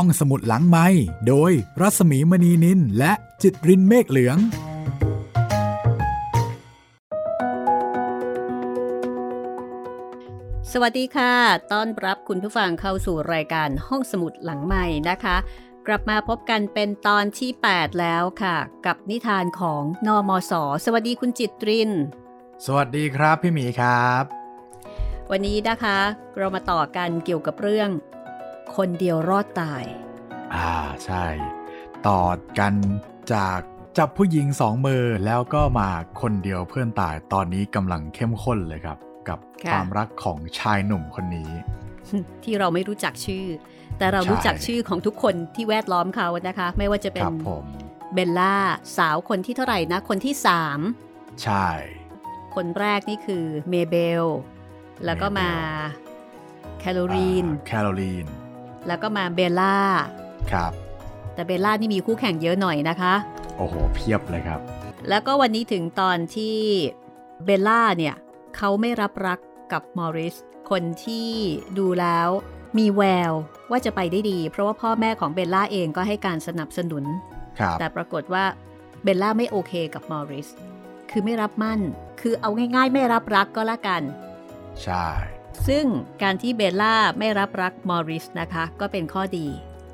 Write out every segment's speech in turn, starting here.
ห้องสมุดหลังไม้โดยรัสมีมณีนินและจิตรินเมฆเหลือง สวัสดีค่ะ ต้อนรับคุณผู้ฟังเข้าสู่รายการห้องสมุดหลังใหม่นะคะ กลับมาพบกันเป็นตอนที่ 8 แล้วค่ะ กับนิทานของนอมศสวัสดีคุณจิตริน สวัสดีครับพี่หมีครับ วันนี้นะคะ เรามาต่อกันเกี่ยวกับเรื่อง คนเดียวรอดตาย อ่าใช่ ต่อกันจากจับผู้หญิงสองมือแล้วก็มาคนเดียวเพื่อนตายตอนนี้กำลังเข้มข้นเลยครับ กับค่ะความรักของชายหนุ่มคนนี้ ที่เราไม่รู้จักชื่อ แต่เรารู้จักใช่ชื่อของทุกคนที่แวดล้อมเขานะคะ ไม่ว่าจะเป็คนรับผมเบลล่าสาวคนที่เท่าไหร่นะ คนที่สามใช่ คนแรกนี่คือเมเบล แล้วก็มาแคโรลีนแคโรลีน แล้วก็มาเบลล่า ครับ แต่เบลล่านี่มีคู่แข่งเยอะหน่อยนะคะ โอ้โห เพียบเลยครับ แล้วก็วันนี้ถึงตอนที่เบลล่าเนี่ยเขาไม่รับรักกับมอริส คนที่ดูแล้วมีแววว่าจะไปได้ดี เพราะว่าพ่อแม่ของเบลล่าเองก็ให้การสนับสนุนครับแต่ปรากฏว่าเบลล่าไม่โอเคกับมอริส คือไม่รับมั่น คือเอาง่ายๆ ไม่รับรักก็แล้วกัน ใช่ ซึ่งการที่เบลล่าไม่รับรักมอริสนะคะ ก็เป็นข้อดี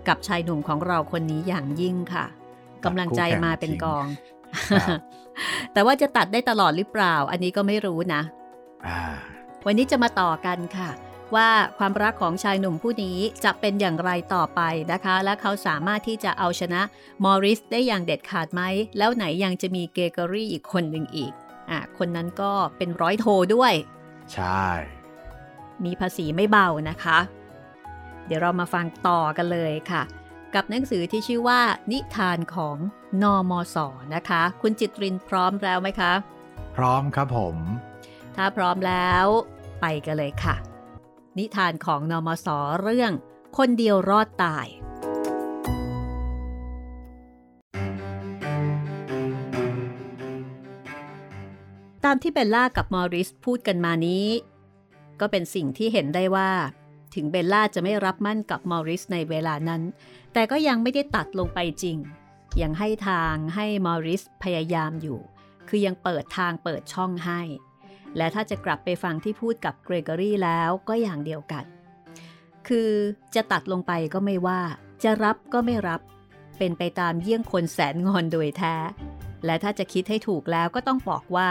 กับชายหนุ่มของเราคนนี้อย่างยิ่งค่ะกำลังใจมาเป็นกองครับแต่ว่าจะตัดได้ตลอดหรือเปล่า อันนี้ก็ไม่รู้นะอ่าวันนี้จะมาต่อกันค่ะ ว่าความรักของชายหนุ่มผู้นี้จะเป็นอย่างไรต่อไปนะคะ และเขาสามารถที่จะเอาชนะมอริสได้อย่างเด็ดขาดไหม แล้วไหนยังจะมีเกเกอรี่อีกคนหนึ่งอีกอะคนนั้นก็เป็นร้อยโทด้วย ใช่ มีภาษีไม่เบานะคะ เดี๋ยวเรามาฟังต่อกันเลยค่ะ กับหนังสือที่ชื่อว่า นิทานของนอมศนะคะ คุณจิตรินพร้อมแล้วไหมคะ พร้อมครับผม ถ้าพร้อมแล้วไปกันเลยค่ะ นิทานของนอมศเรื่องคนเดียวรอดตายตามที่เบลล่ากับมอริสพูดกันมานี้ ก็เป็นสิ่งที่เห็นได้ว่า ถึงเบลล่าจะไม่รับมั่นกับมอริสในเวลานั้น แต่ก็ยังไม่ได้ตัดลงไปจริง ยังให้ทางให้มอริสพยายามอยู่ คือยังเปิดทางเปิดช่องให้ และถ้าจะกลับไปฟังที่พูดกับเกรกอรี่แล้วก็อย่างเดียวกัน คือจะตัดลงไปก็ไม่ว่า จะรับก็ไม่รับ เป็นไปตามเยี่ยงคนแสนงอนโดยแท้ และถ้าจะคิดให้ถูกแล้วก็ต้องบอกว่า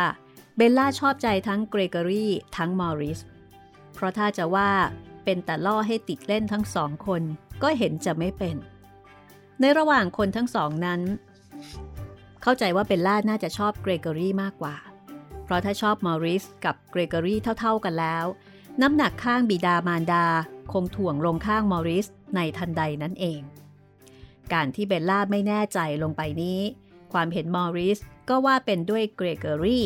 เบลล่าชอบใจทั้งเกรกอรี่ทั้งมอริส ราะถ้าจะว่าเป็นแต่ล่อให้ติดเล่นทั้งสองคนก็เห็นจะไม่เป็น ในระหว่างคนทั้งสองนั้น เข้าใจว่าเบลล่าน่าจะชอบเกรเกอรี่มากกว่า เพราะถ้าชอบมอริสกับเกรเกอรี่เท่า ๆกันแล้ว น้ำหนักข้างบิดามารดาคงถ่วงลงข้างมอริสในทันใดนั่นเอง การที่เบลล่าไม่แน่ใจลงไปนี้ ความเห็นมอริสก็ว่าเป็นด้วยเกรเกอรี่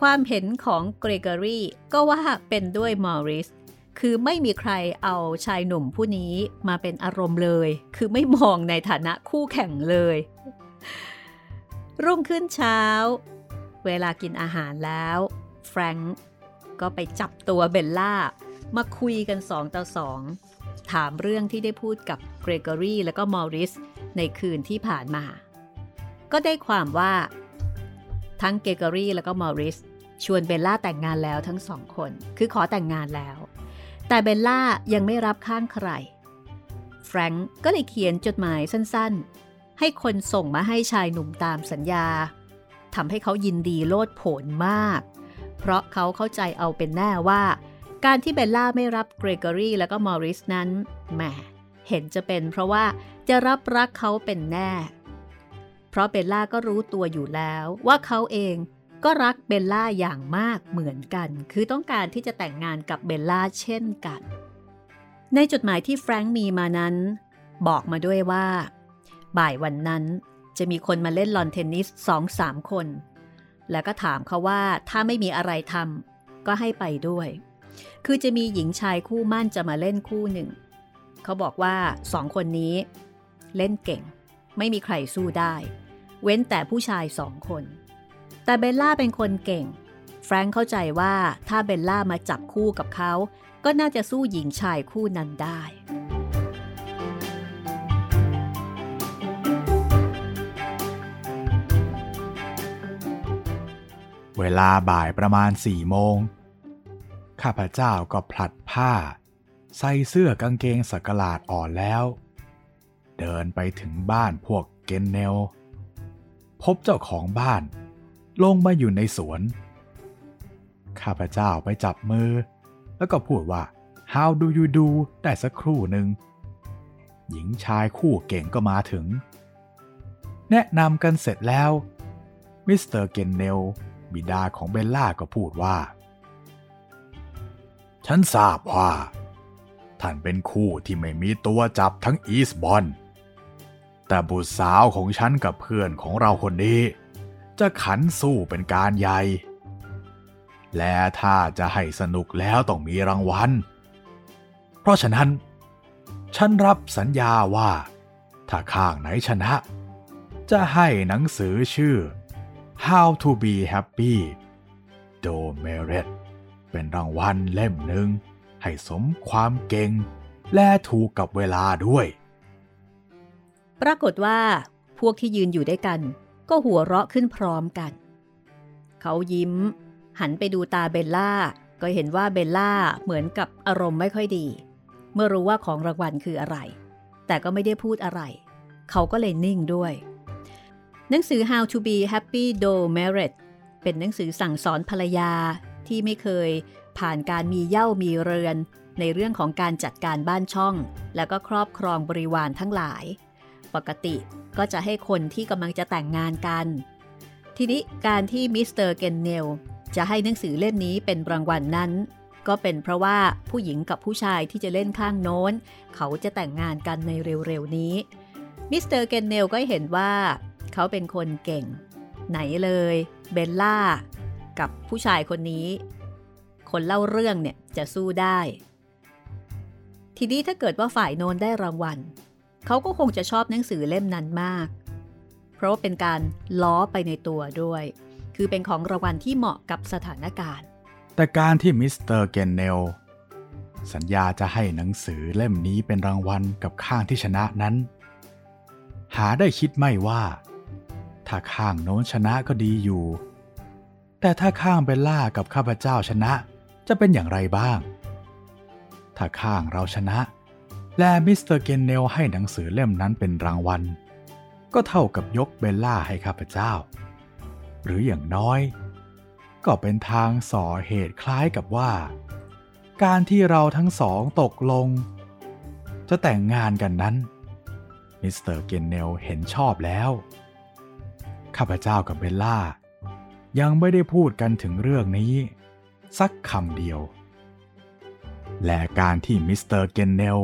ความเห็นของเกรเกอรี่ก็ว่าเป็นด้วยมอริส คือไม่มีใครเอาชายหนุ่มผู้นี้มาเป็นอารมณ์เลย คือไม่มองในฐานะคู่แข่งเลย รุ่งขึ้นเช้า เวลากินอาหารแล้ว แฟรงก์ก็ไปจับตัวเบลล่า มาคุยกันสองต่อสองถามเรื่องที่ได้พูดกับเกรเกอรี่และก็มอริสในคืนที่ผ่านมา ก็ได้ความว่า ทั้งเกรกอรี่และก็มอริสชวนเบลล่าแต่งงานแล้วทั้งสองคน คือขอแต่งงานแล้ว แต่เบลล่ายังไม่รับข้างใคร แฟรงก์ก็เลยเขียนจดหมายสั้นๆ ให้คนส่งมาให้ชายหนุ่มตามสัญญาทำให้เขายินดีโลดโผนมาก เพราะเขาเข้าใจเอาเป็นแน่ว่า การที่เบลล่าไม่รับเกรเกอรี่และก็มอริสนั้นแหมเห็นจะเป็นเพราะว่าจะรับรักเขาเป็นแน่ เพราะเบลล่าก็รู้ตัวอยู่แล้วว่าเขาเองก็รักเบลล่าอย่างมากเหมือนกัน คือต้องการที่จะแต่งงานกับเบลล่าเช่นกัน ในจดหมายที่แฟรงค์มีมานั้น บอกมาด้วยว่า บ่ายวันนั้นจะมีคนมาเล่นลอนเทนนิสสองสามคน แล้วก็ถามเขาว่าถ้าไม่มีอะไรทำก็ให้ไปด้วย คือจะมีหญิงชายคู่มั่นจะมาเล่นคู่หนึ่ง เขาบอกว่าสองคนนี้ เล่นเก่ง ไม่มีใครสู้ได้ เว้นแต่ผู้ชายสองคน แต่เบลล่าเป็นคนเก่ง แฟรงค์เข้าใจว่าถ้าเบลล่ามาจับคู่กับเขา ก็น่าจะสู้หญิงชายคู่นั้นได้ เวลาบ่ายประมาณสี่โมง ข้าพเจ้าก็ผลัดผ้า ใส่เสื้อกางเกงสักหลาดอ่อนแล้ว เดินไปถึงบ้านพวกเกนเนล พบเจ้าของบ้าน ลงมาอยู่ในสวน ข้าพเจ้าไปจับมือ แล้วก็พูดว่า How do you do ได้สักครู่หนึ่ง หญิงชายคู่เก่งก็มาถึง แนะนำกันเสร็จแล้ว มิสเตอร์เกนเนล บิดาของเบลล่าก็พูดว่า ฉันทราบว่า ท่านเป็นคู่ที่ไม่มีตัวจับทั้งอีสบอน แต่บุตรสาวของฉันกับเพื่อนของเราคนนี้ จะขันสู้เป็นการใหญ่ และถ้าจะให้สนุกแล้วต้องมีรางวัล เพราะฉะนั้น ฉันรับสัญญาว่า ถ้าข้างไหนชนะ จะให้หนังสือชื่อ How to be Happy Do Merit เป็นรางวัลเล่มหนึ่งให้สมความเก่งและถูกกับเวลาด้วย ปรากฏว่า พวกที่ยืนอยู่ด้วยกัน ก็หัวเราะขึ้นพร้อมกัน เขายิ้ม หันไปดูตาเบลล่า ก็เห็นว่าเบลล่าเหมือนกับอารมณ์ไม่ค่อยดี เมื่อรู้ว่าของรางวัลคืออะไร แต่ก็ไม่ได้พูดอะไร เขาก็เลยนิ่งด้วย หนังสือ How to be Happy Do Merit เป็นหนังสือสั่งสอนภรรยาที่ไม่เคยผ่านการมีเย่ามีเรือน ในเรื่องของการจัดการบ้านช่อง แล้วก็ครอบครองบริวารทั้งหลาย ปกติ ก็จะให้คนที่กำลังจะแต่งงานกัน ทีนี้การที่มิสเตอร์เกนเนลจะให้หนังสือเล่มนี้เป็นรางวัลนนั้น ก็เป็นเพราะว่าผู้หญิงกับผู้ชายที่จะเล่นข้างโน้น เขาจะแต่งงานกันในเร็วๆนี้มิสเตอร์เกนเนลก็เห็นว่า เขาเป็นคนเก่ง ไหนเลยเบลล่า กับผู้ชายคนนี้ คนเล่าเรื่องเนี่ยจะสู้ได้ ทีนี้ถ้าเกิดว่าฝ่ายโน้นได้รางวัล เขาก็คงจะชอบหนังสือเล่มนั้นมาก เพราะเป็นการล้อไปในตัวด้วย คือเป็นของรางวัลที่เหมาะกับสถานการณ์ แต่การที่มิสเตอร์เกนเนลสัญญาจะให้หนังสือเล่มนี้เป็นรางวัลกับข้างที่ชนะนั้น หาได้คิดไม่ว่า ถ้าข้างโน้นชนะก็ดีอยู่ แต่ถ้าข้างเบลล่ากับข้าพเจ้าชนะจะเป็นอย่างไรบ้าง ถ้าข้างเราชนะ และมิสเตอร์เกนเนลให้หนังสือเล่มนั้นเป็นรางวัล ก็เท่ากับยกเบลล่าให้ข้าพเจ้า หรืออย่างน้อย ก็เป็นทางส่อเหตุคล้ายกับว่า การที่เราทั้งสองตกลง จะแต่งงานกันนั้นมิสเตอร์เกนเนลเห็นชอบแล้ว ข้าพเจ้ากับเบลล่า ยังไม่ได้พูดกันถึงเรื่องนี้ สักคำเดียว และการที่มิสเตอร์เกนเนล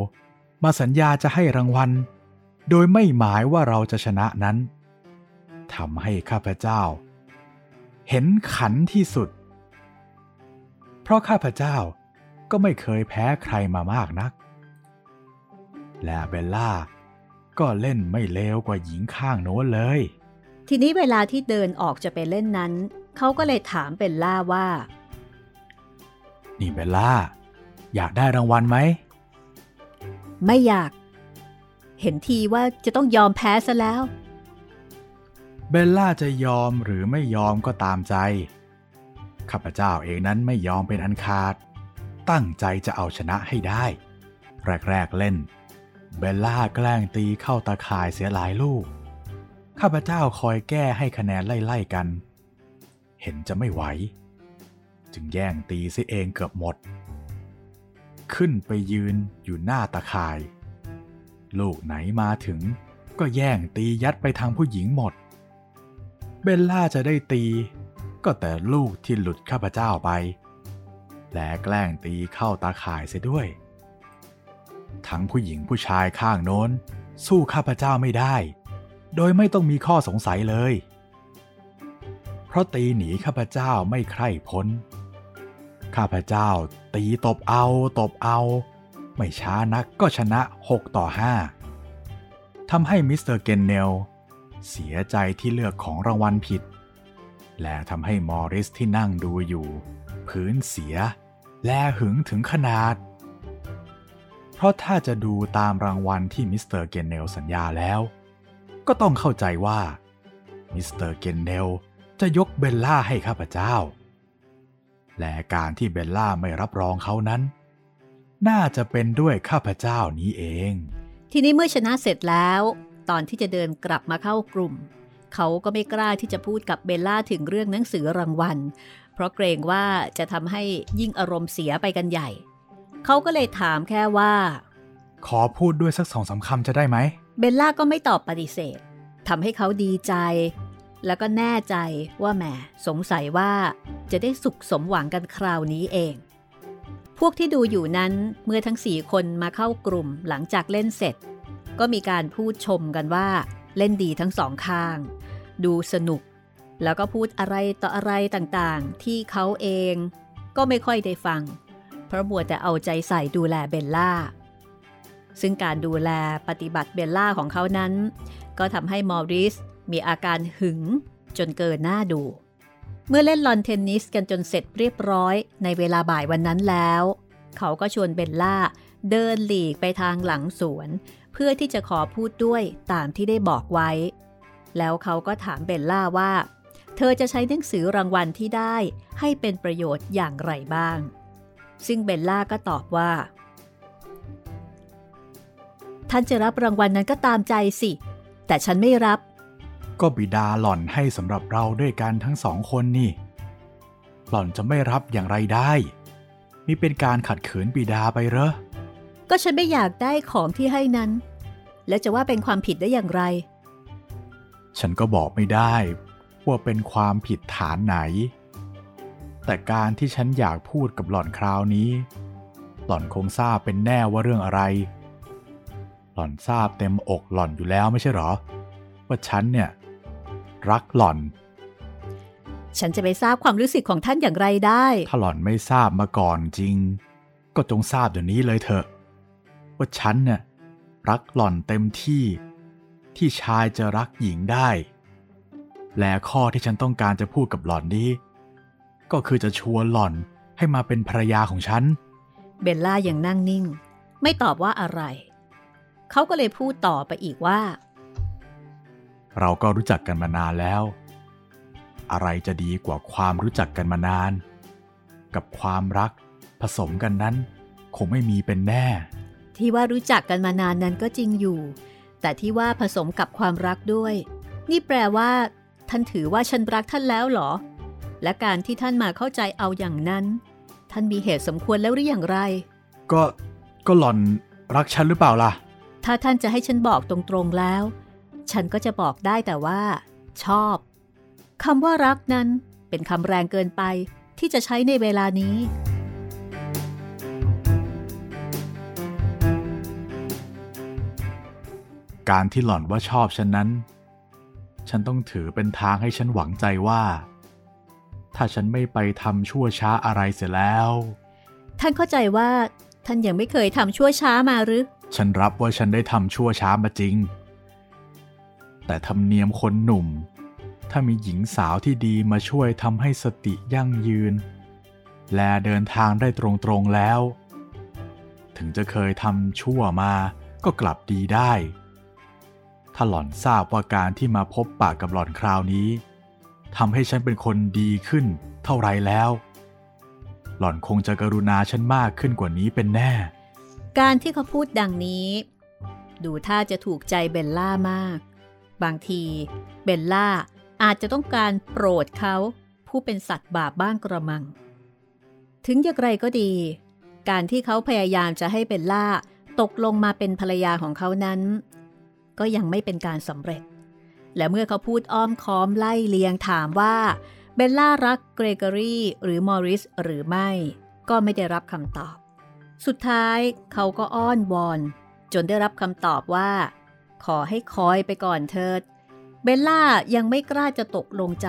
มาสัญญาจะให้รางวัล โดยไม่หมายว่าเราจะชนะนั้นทำให้ข้าพเจ้า เห็นขันที่สุด เพราะข้าพเจ้าก็ไม่เคยแพ้ใครมามากนัก และเบลล่าก็เล่นไม่เลวกว่าหญิงข้างโน้นเลย ทีนี้เวลาที่เดินออกจะไปเล่นนั้น เขาก็เลยถามเบลล่าว่า นี่เบลล่า อยากได้รางวัลไหม ไม่อยาก เห็นทีว่าจะต้องยอมแพ้ซะแล้ว เบลล่าจะยอมหรือไม่ยอมก็ตามใจ ข้าพเจ้าเองนั้นไม่ยอมเป็นอันขาด ตั้งใจจะเอาชนะให้ได้ แรกๆเล่น เบลล่าแกล้งตีเข้าตาข่ายเสียหลายลูก ข้าพเจ้าคอยแก้ให้คะแนนไล่ๆกัน เห็นจะไม่ไหว จึงแย่งตีซิเองเกือบหมด ขึ้นไปยืนอยู่หน้าตาข่าย ลูกไหนมาถึงก็แย่งตียัดไปทางผู้หญิงหมด เบลล่าจะได้ตี ก็แต่ลูกที่หลุดข้าพเจ้าไป และแกล้งตีเข้าตาข่ายเสียด้วย ทั้งผู้หญิงผู้ชายข้างโน้น สู้ข้าพเจ้าไม่ได้ โดยไม่ต้องมีข้อสงสัยเลย เพราะตีหนีข้าพเจ้าไม่ใคร่พ้น ข้าพเจ้าตีตบเอาตบเอา ไม่ช้านักก็ชนะ 6 ต่อ 5ทำให้มิสเตอร์เกนเนลเสียใจที่เลือกของรางวัลผิด และทำให้มอริสที่นั่งดูอยู่ พื้นเสีย และหึงถึงขนาด เพราะถ้าจะดูตามรางวัลที่มิสเตอร์เกนเนลสัญญาแล้ว ก็ต้องเข้าใจว่ามิสเตอร์เกนเนลจะยกเบลล่าให้ข้าพเจ้า และการที่เบลล่าไม่รับรองเขานั้น น่าจะเป็นด้วยข้าพเจ้านี้เอง ทีนี้เมื่อชนะเสร็จแล้ว ตอนที่จะเดินกลับมาเข้ากลุ่ม เขาก็ไม่กล้าที่จะพูดกับเบลล่าถึงเรื่องหนังสือรางวัล เพราะเกรงว่าจะทำให้ยิ่งอารมณ์เสียไปกันใหญ่ เขาก็เลยถามแค่ว่า ขอพูดด้วยสักสองสาคำจะได้ไหม เบลล่าก็ไม่ตอบปฏิเสธทำให้เขาดีใจ แล้วก็แน่ใจว่าแหมสงสัยว่าจะได้สุขสมหวังกันคราวนี้เอง พวกที่ดูอยู่นั้นเมื่อทั้งสี่คนมาเข้ากลุ่มหลังจากเล่นเสร็จ ก็มีการพูดชมกันว่าเล่นดีทั้งสองข้าง ดูสนุก แล้วก็พูดอะไรต่ออะไรต่างๆ ที่เขาเองก็ไม่ค่อยได้ฟัง เพราะมัวแต่เอาใจใส่ดูแลเบลล่า ซึ่งการดูแลปฏิบัติเบลล่าของเขานั้น ก็ทำให้มอริส มีอาการหึงจนเกินน่าดู เมื่อเล่นลอนเทนนิสกันจนเสร็จเรียบร้อยในเวลาบ่ายวันนั้นแล้ว เขาก็ชวนเบลล่าเดินหลีกไปทางหลังสวน เพื่อที่จะขอพูดด้วยตามที่ได้บอกไว้ แล้วเขาก็ถามเบลล่าว่า เธอจะใช้หนังสือรางวัลที่ได้ให้เป็นประโยชน์อย่างไรบ้าง ซึ่งเบลล่าก็ตอบว่า ท่านจะรับรางวัลนั้นก็ตามใจสิ แต่ฉันไม่รับ ก็บิดาหล่อนให้สำหรับเราด้วยกันทั้งสองคนนี่ หล่อนจะไม่รับอย่างไรได้มิเป็นการขัดขืนบิดาไปเหรอ ก็ฉันไม่อยากได้ของที่ให้นั้น แล้วจะว่าเป็นความผิดได้อย่างไร ฉันก็บอกไม่ได้ว่าเป็นความผิดฐานไหน แต่การที่ฉันอยากพูดกับหล่อนคราวนี้ หล่อนคงทราบเป็นแน่ว่าเรื่องอะไร หล่อนทราบเต็มอกหล่อนอยู่แล้วไม่ใช่หรอ ว่าฉันเนี่ย รักหล่อน ฉันจะไปทราบความรู้สึกของท่านอย่างไรได้ ถ้าหล่อนไม่ทราบมาก่อนจริง ก็จงทราบเดี๋ยวนี้เลยเถอะ ว่าฉันเนี่ยรักหล่อนเต็มที่ ที่ชายจะรักหญิงได้ และข้อที่ฉันต้องการจะพูดกับหล่อนนี้ ก็คือจะชวนหล่อนให้มาเป็นภรรยาของฉัน เบลล่ายังนั่งนิ่ง ไม่ตอบว่าอะไร เขาก็เลยพูดต่อไปอีกว่า เราก็รู้จักกันมานานแล้ว อะไรจะดีกว่าความรู้จักกันมานาน กับความรักผสมกันนั้น คงไม่มีเป็นแน่ ที่ว่ารู้จักกันมานานนั้นก็จริงอยู่ แต่ที่ว่าผสมกับความรักด้วย นี่แปลว่า ท่านถือว่าฉันรักท่านแล้วเหรอ และการที่ท่านมาเข้าใจเอาอย่างนั้น ท่านมีเหตุสมควรแล้วหรืออย่างไร ก็ก็หล่อนรักฉันหรือเปล่าล่ะ ถ้าท่านจะให้ฉันบอกตรงๆแล้ว ฉันก็จะบอกได้แต่ว่า ชอบคำว่ารักนั้นเป็นคำแรงเกินไปที่จะใช้ในเวลานี้ การที่หล่อนว่าชอบฉันนั้น ฉันต้องถือเป็นทางให้ฉันหวังใจว่า ถ้าฉันไม่ไปทำชั่วช้าอะไรเสียแล้ว ท่านเข้าใจว่า ท่านยังไม่เคยทำชั่วช้ามาหรือ ฉันรับว่าฉันได้ทำชั่วช้ามาจริง แต่ธรรมเนียมคนหนุ่ม ถ้ามีหญิงสาวที่ดีมาช่วยทำให้สติยั่งยืน และเดินทางได้ตรงๆแล้ว ถึงจะเคยทำชั่วมาก็กลับดีได้ ถ้าหล่อนทราบว่าการที่มาพบปากกับหล่อนคราวนี้ทำให้ฉันเป็นคนดีขึ้นเท่าไรแล้ว หล่อนคงจะกรุณาฉันมากขึ้นกว่านี้เป็นแน่ การที่เขาพูดดังนี้ ดูท่าจะถูกใจเบลล่ามาก บางที เบลล่าอาจจะต้องการโปรดเขาผู้เป็นสัตว์บาปบ้างกระมัง ถึงอย่างไรก็ดี การที่เขาพยายามจะให้เบลล่าตกลงมาเป็นภรรยาของเขานั้น ก็ยังไม่เป็นการสำเร็จ และเมื่อเขาพูดอ้อมค้อมไล่เลียงถามว่าเบลล่ารักเกรกอรี่หรือมอริสหรือไม่ ก็ไม่ได้รับคำตอบ สุดท้ายเขาก็อ้อนวอน จนได้รับคำตอบว่า ขอให้คอยไปก่อนเถิด เบลล่ายังไม่กล้าจะตกลงใจ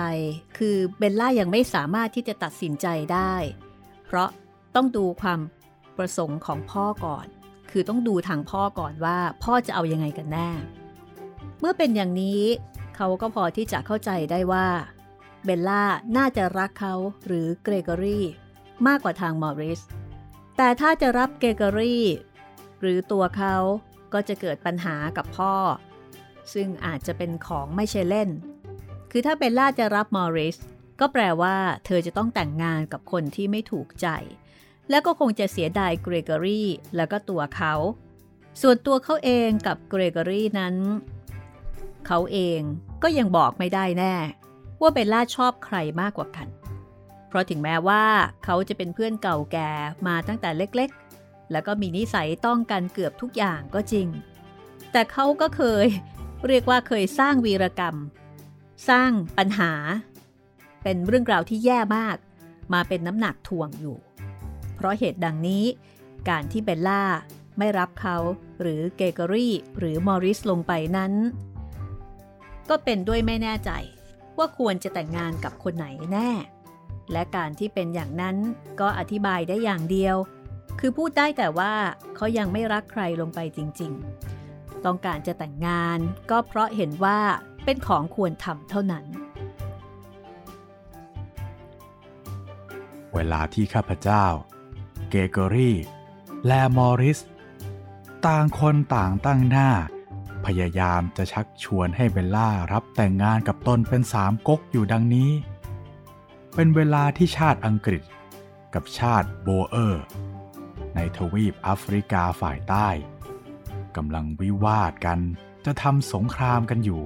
คือเบลล่ายังไม่สามารถที่จะตัดสินใจได้ เพราะต้องดูความประสงค์ของพ่อก่อน คือต้องดูทางพ่อก่อนว่าพ่อจะเอายังไงกันแน่ เมื่อเป็นอย่างนี้ เขาก็พอที่จะเข้าใจได้ว่า เบลล่าน่าจะรักเขาหรือเกรเกอรี่มากกว่าทางมอริส แต่ถ้าจะรับเกรเกอรี่หรือตัวเขา ก็จะเกิดปัญหากับพ่อ ซึ่งอาจจะเป็นของไม่ใช่เล่น คือถ้าเบลล่าจะรับมอริสก็แปลว่าเธอจะต้องแต่งงานกับคนที่ไม่ถูกใจ และก็คงจะเสียดายเกรเกอรี่แล้วก็ตัวเขา ส่วนตัวเขาเองกับเกรกอรี่นั้น เขาเองก็ยังบอกไม่ได้แน่ ว่าเบลล่าชอบใครมากกว่ากัน เพราะถึงแม้ว่าเขาจะเป็นเพื่อนเก่าแก่มาตั้งแต่เล็ก แล้วก็มีนิสัยต้องกันเกือบทุกอย่างก็จริง แต่เขาก็เคย เรียกว่าเคยสร้างวีรกรรม สร้างปัญหา เป็นเรื่องราวที่แย่มาก มาเป็นน้ำหนักถ่วงอยู่ เพราะเหตุดังนี้การที่เบลล่าไม่รับเขาหรือเกเกอรี่หรือมอริสลงไปนั้น ก็เป็นด้วยไม่แน่ใจว่าควรจะแต่งงานกับคนไหนแน่ และการที่เป็นอย่างนั้นก็อธิบายได้อย่างเดียว คือพูดได้แต่ว่าเขายังไม่รักใครลงไปจริงๆ ต้องการจะแต่งงานก็เพราะเห็นว่าเป็นของควรทำเท่านั้น เวลาที่ข้าพเจ้า เกรเกอรี่ และมอริส ต่างคนต่างตั้งหน้า พยายามจะชักชวนให้เบลล่ารับแต่งงานกับตนเป็นสามก๊กอยู่ดังนี้ เป็นเวลาที่ชาติอังกฤษกับชาติโบเออร์ ในทวีปแอฟริกาฝ่ายใต้กำลังวิวาทกันจะทำสงครามกันอยู่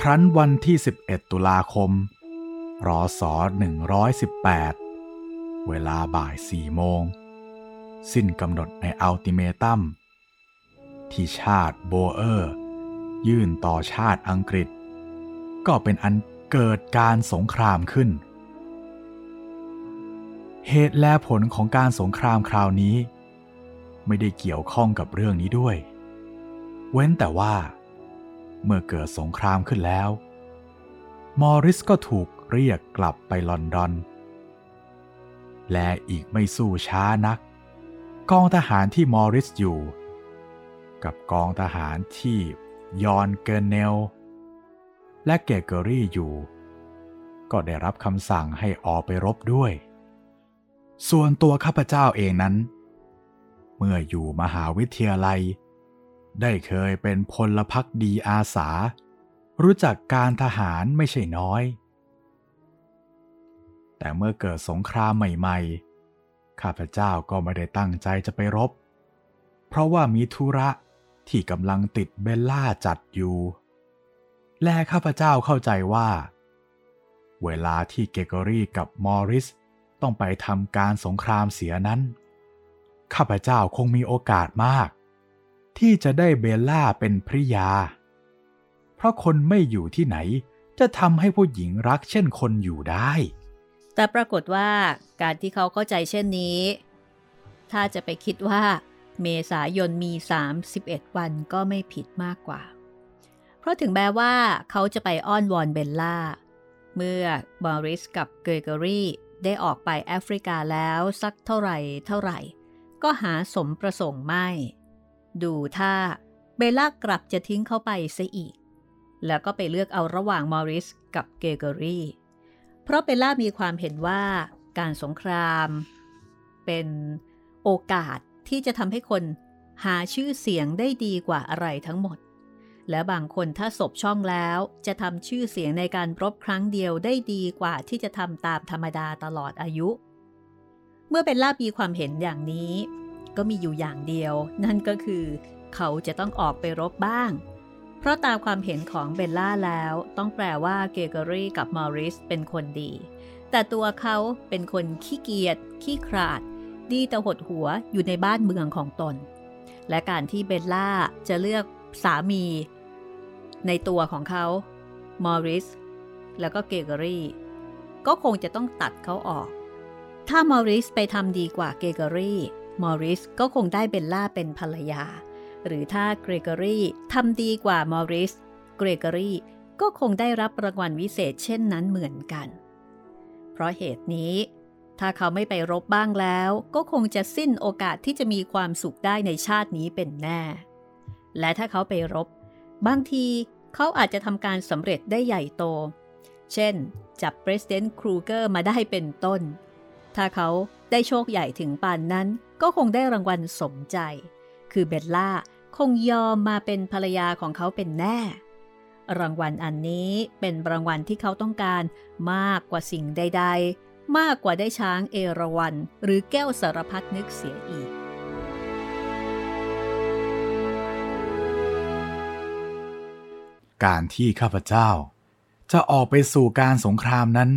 ครั้นวันที่ 11 ตุลาคมรอศ118 เวลาบ่าย 4 โมง สิ้นกำหนดในอัลติเมตัม ที่ชาติโบเออร์ ยื่นต่อชาติอังกฤษ ก็เป็นอันเกิดการสงครามขึ้น เหตุและผลของการสงครามคราวนี้ ไม่ได้เกี่ยวข้องกับเรื่องนี้ด้วย เว้นแต่ว่า เมื่อเกิดสงครามขึ้นแล้ว มอริสก็ถูกเรียกกลับไปลอนดอน และอีกไม่สู้ช้านัก กองทหารที่มอริสอยู่ กับกองทหารที่ยอนเกอร์เนล และเกรเกอรี่อยู่ ก็ได้รับคำสั่งให้ออกไปรบด้วย ส่วนตัวข้าพเจ้าเองนั้น เมื่ออยู่มหาวิทยาลัย ได้เคยเป็นพลพักดีอาสา รู้จักการทหารไม่ใช่น้อย แต่เมื่อเกิดสงครามใหม่ๆ ข้าพเจ้าก็ไม่ได้ตั้งใจจะไปรบ เพราะว่ามีธุระ ที่กำลังติดเบลล่าจัดอยู่ และข้าพเจ้าเข้าใจว่า เวลาที่เกเกอรี่กับมอริสต้องไปทำการสงครามเสียนั้น ข้าพเจ้าคงมีโอกาสมาก ที่จะได้เบลล่าเป็นภริยา เพราะคนไม่อยู่ที่ไหนจะทำให้ผู้หญิงรักเช่นคนอยู่ได้ แต่ปรากฏว่าการที่เขาเข้าใจเช่นนี้ ถ้าจะไปคิดว่า เมษายนมี 31 วันก็ไม่ผิดมากกว่า เพราะถึงแม้ว่าเขาจะไปอ้อนวอนเบลล่า เมื่อมอริสกับเกรเกอรี่ได้ออกไปแอฟริกาแล้วสักเท่าไหร่เท่าไหร่ ก็หาสมประสงค์ไม่ ดูท่าเบลล่ากลับจะทิ้งเขาไปซะอีก แล้วก็ไปเลือกเอาระหว่างมอริสกับเกรเกอรี่ เพราะเบลล่ามีความเห็นว่าการสงคราม เป็นโอกาส ที่จะทำให้คนหาชื่อเสียงได้ดีกว่าอะไรทั้งหมด และบางคนถ้าศบช่องแล้วจะทำชื่อเสียงในการรบครั้งเดียวได้ดีกว่าที่จะทำตามธรรมดาตลอดอายุ เมื่อเบลล่ามีความเห็นอย่างนี้ ก็มีอยู่อย่างเดียว นั่นก็คือ เขาจะต้องออกไปรบบ้าง เพราะตามความเห็นของเบลล่าแล้วต้องแปลว่าเกเกอรี่กับมอริสเป็นคนดี แต่ตัวเขาเป็นคนขี้เกียจขี้ขลาด ดีแต่หดหัวอยู่ในบ้านเมืองของตน และการที่เบลล่าจะเลือกสามี ในตัวของเขา มอริส แล้วก็เกรเกอรี่ก็คงจะต้องตัดเขาออก ถ้ามอริสไปทำดีกว่าเกรเกอรี่ มอริสก็คงได้เบลล่าเป็นภรรยา หรือถ้าเกรเกอรี่ทำดีกว่ามอริส เกรเกอรี่ก็คงได้รับรางวัลวิเศษเช่นนั้นเหมือนกัน เพราะเหตุนี้ ถ้าเขาไม่ไปรบบ้างแล้ว ก็คงจะสิ้นโอกาสที่จะมีความสุขได้ในชาตินี้เป็นแน่ และถ้าเขาไปรบ บางทีเขาอาจจะทำการสำเร็จได้ใหญ่โต เช่น จับ President Kruger มาได้เป็นต้น ถ้าเขาได้โชคใหญ่ถึงปานนั้น ก็คงได้รางวัลสมใจ คือเบลล่าคงยอมมาเป็นภรรยาของเขาเป็นแน่ รางวัลอันนี้เป็นรางวัลที่เขาต้องการมากกว่าสิ่งใด ๆ มากกว่าได้ช้างเอราวันหรือแก้วสารพัดนึกเสียอีก การที่ข้าพเจ้า จะออกไปสู่การสงครามนั้น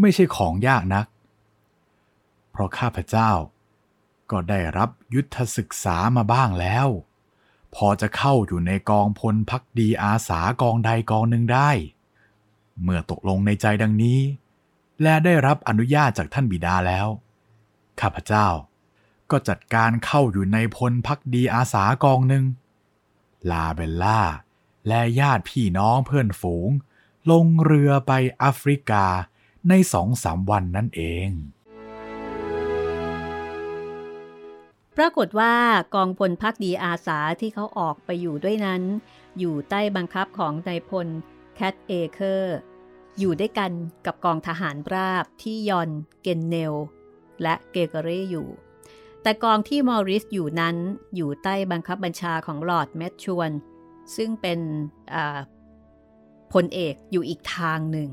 ไม่ใช่ของยากนัก เพราะข้าพเจ้าก็ได้รับยุทธศึกษามาบ้างแล้ว พอจะเข้าอยู่ในกองพลพักดีอาสากองใดกองหนึ่งได้ เมื่อตกลงในใจดังนี้ และได้รับอนุญาตจากท่านบิดาแล้ว ข้าพเจ้าก็จัดการเข้าอยู่ในพลพักดีอาสากองหนึ่ง ลาเบลล่า และญาติพี่น้องเพื่อนฝูง ลงเรือไปแอฟริกาในสองสามวันนั่นเอง ปรากฏว่ากองพลภักดีอาสาที่เขาออกไปอยู่ด้วยนั้น อยู่ใต้บังคับของนายพลแคทเอเคอร์ อยู่ด้วยกันกับกองทหารราบที่ยอน เกนเนล และเกรเกอรี่อยู่ แต่กองที่มอริสอยู่นั้นอยู่ใต้บังคับบัญชาของลอร์ดเมทชวน ซึ่งเป็นพลเอกอยู่อีกทางหนึ่ง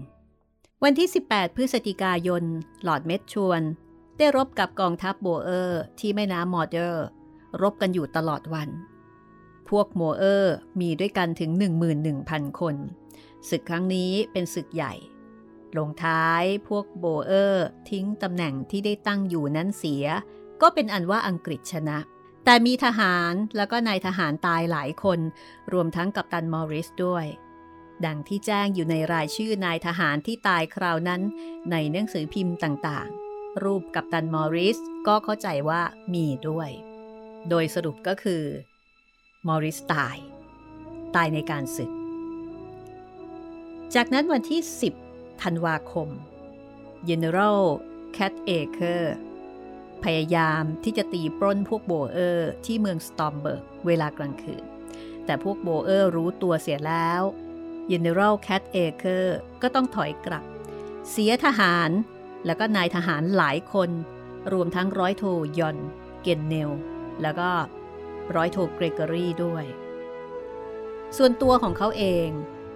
วันที่ 18 พฤศจิกายนลอร์ดเมทชวน ได้รบกับกองทัพโบเออร์ที่แม่น้ำมอร์เดอร์ รบกันอยู่ตลอดวัน พวกโบเออร์มีด้วยกันถึง 11,000 คน ศึกครั้งนี้เป็นศึกใหญ่ ลงท้ายพวกโบเออร์ทิ้งตำแหน่งที่ได้ตั้งอยู่นั้นเสีย ก็เป็นอันว่าอังกฤษชนะ แต่มีทหารแล้วก็นายทหารตายหลายคน รวมทั้งกัปตันมอริสด้วย ดังที่แจ้งอยู่ในรายชื่อนายทหารที่ตายคราวนั้น ในหนังสือพิมพ์ต่างๆ รูปกัปตันมอริสก็เข้าใจว่ามีด้วย โดยสรุปก็คือมอริสตาย ตายในการศึก จากนั้นวันที่ 10 ธันวาคม General Gatacre พยายามที่จะตีปล้นพวกโบเออร์ที่เมืองสตอมเบิร์กเวลากลางคืน แต่พวกโบเออร์รู้ตัวเสียแล้ว General Gatacre ก็ต้องถอยกลับ เสียทหารแล้วก็นายทหารหลายคน รวมทั้งร้อยโทยอน เกนเนล แล้วก็ร้อยโทเกรเกอรี่ด้วย ส่วนตัวของเขาเอง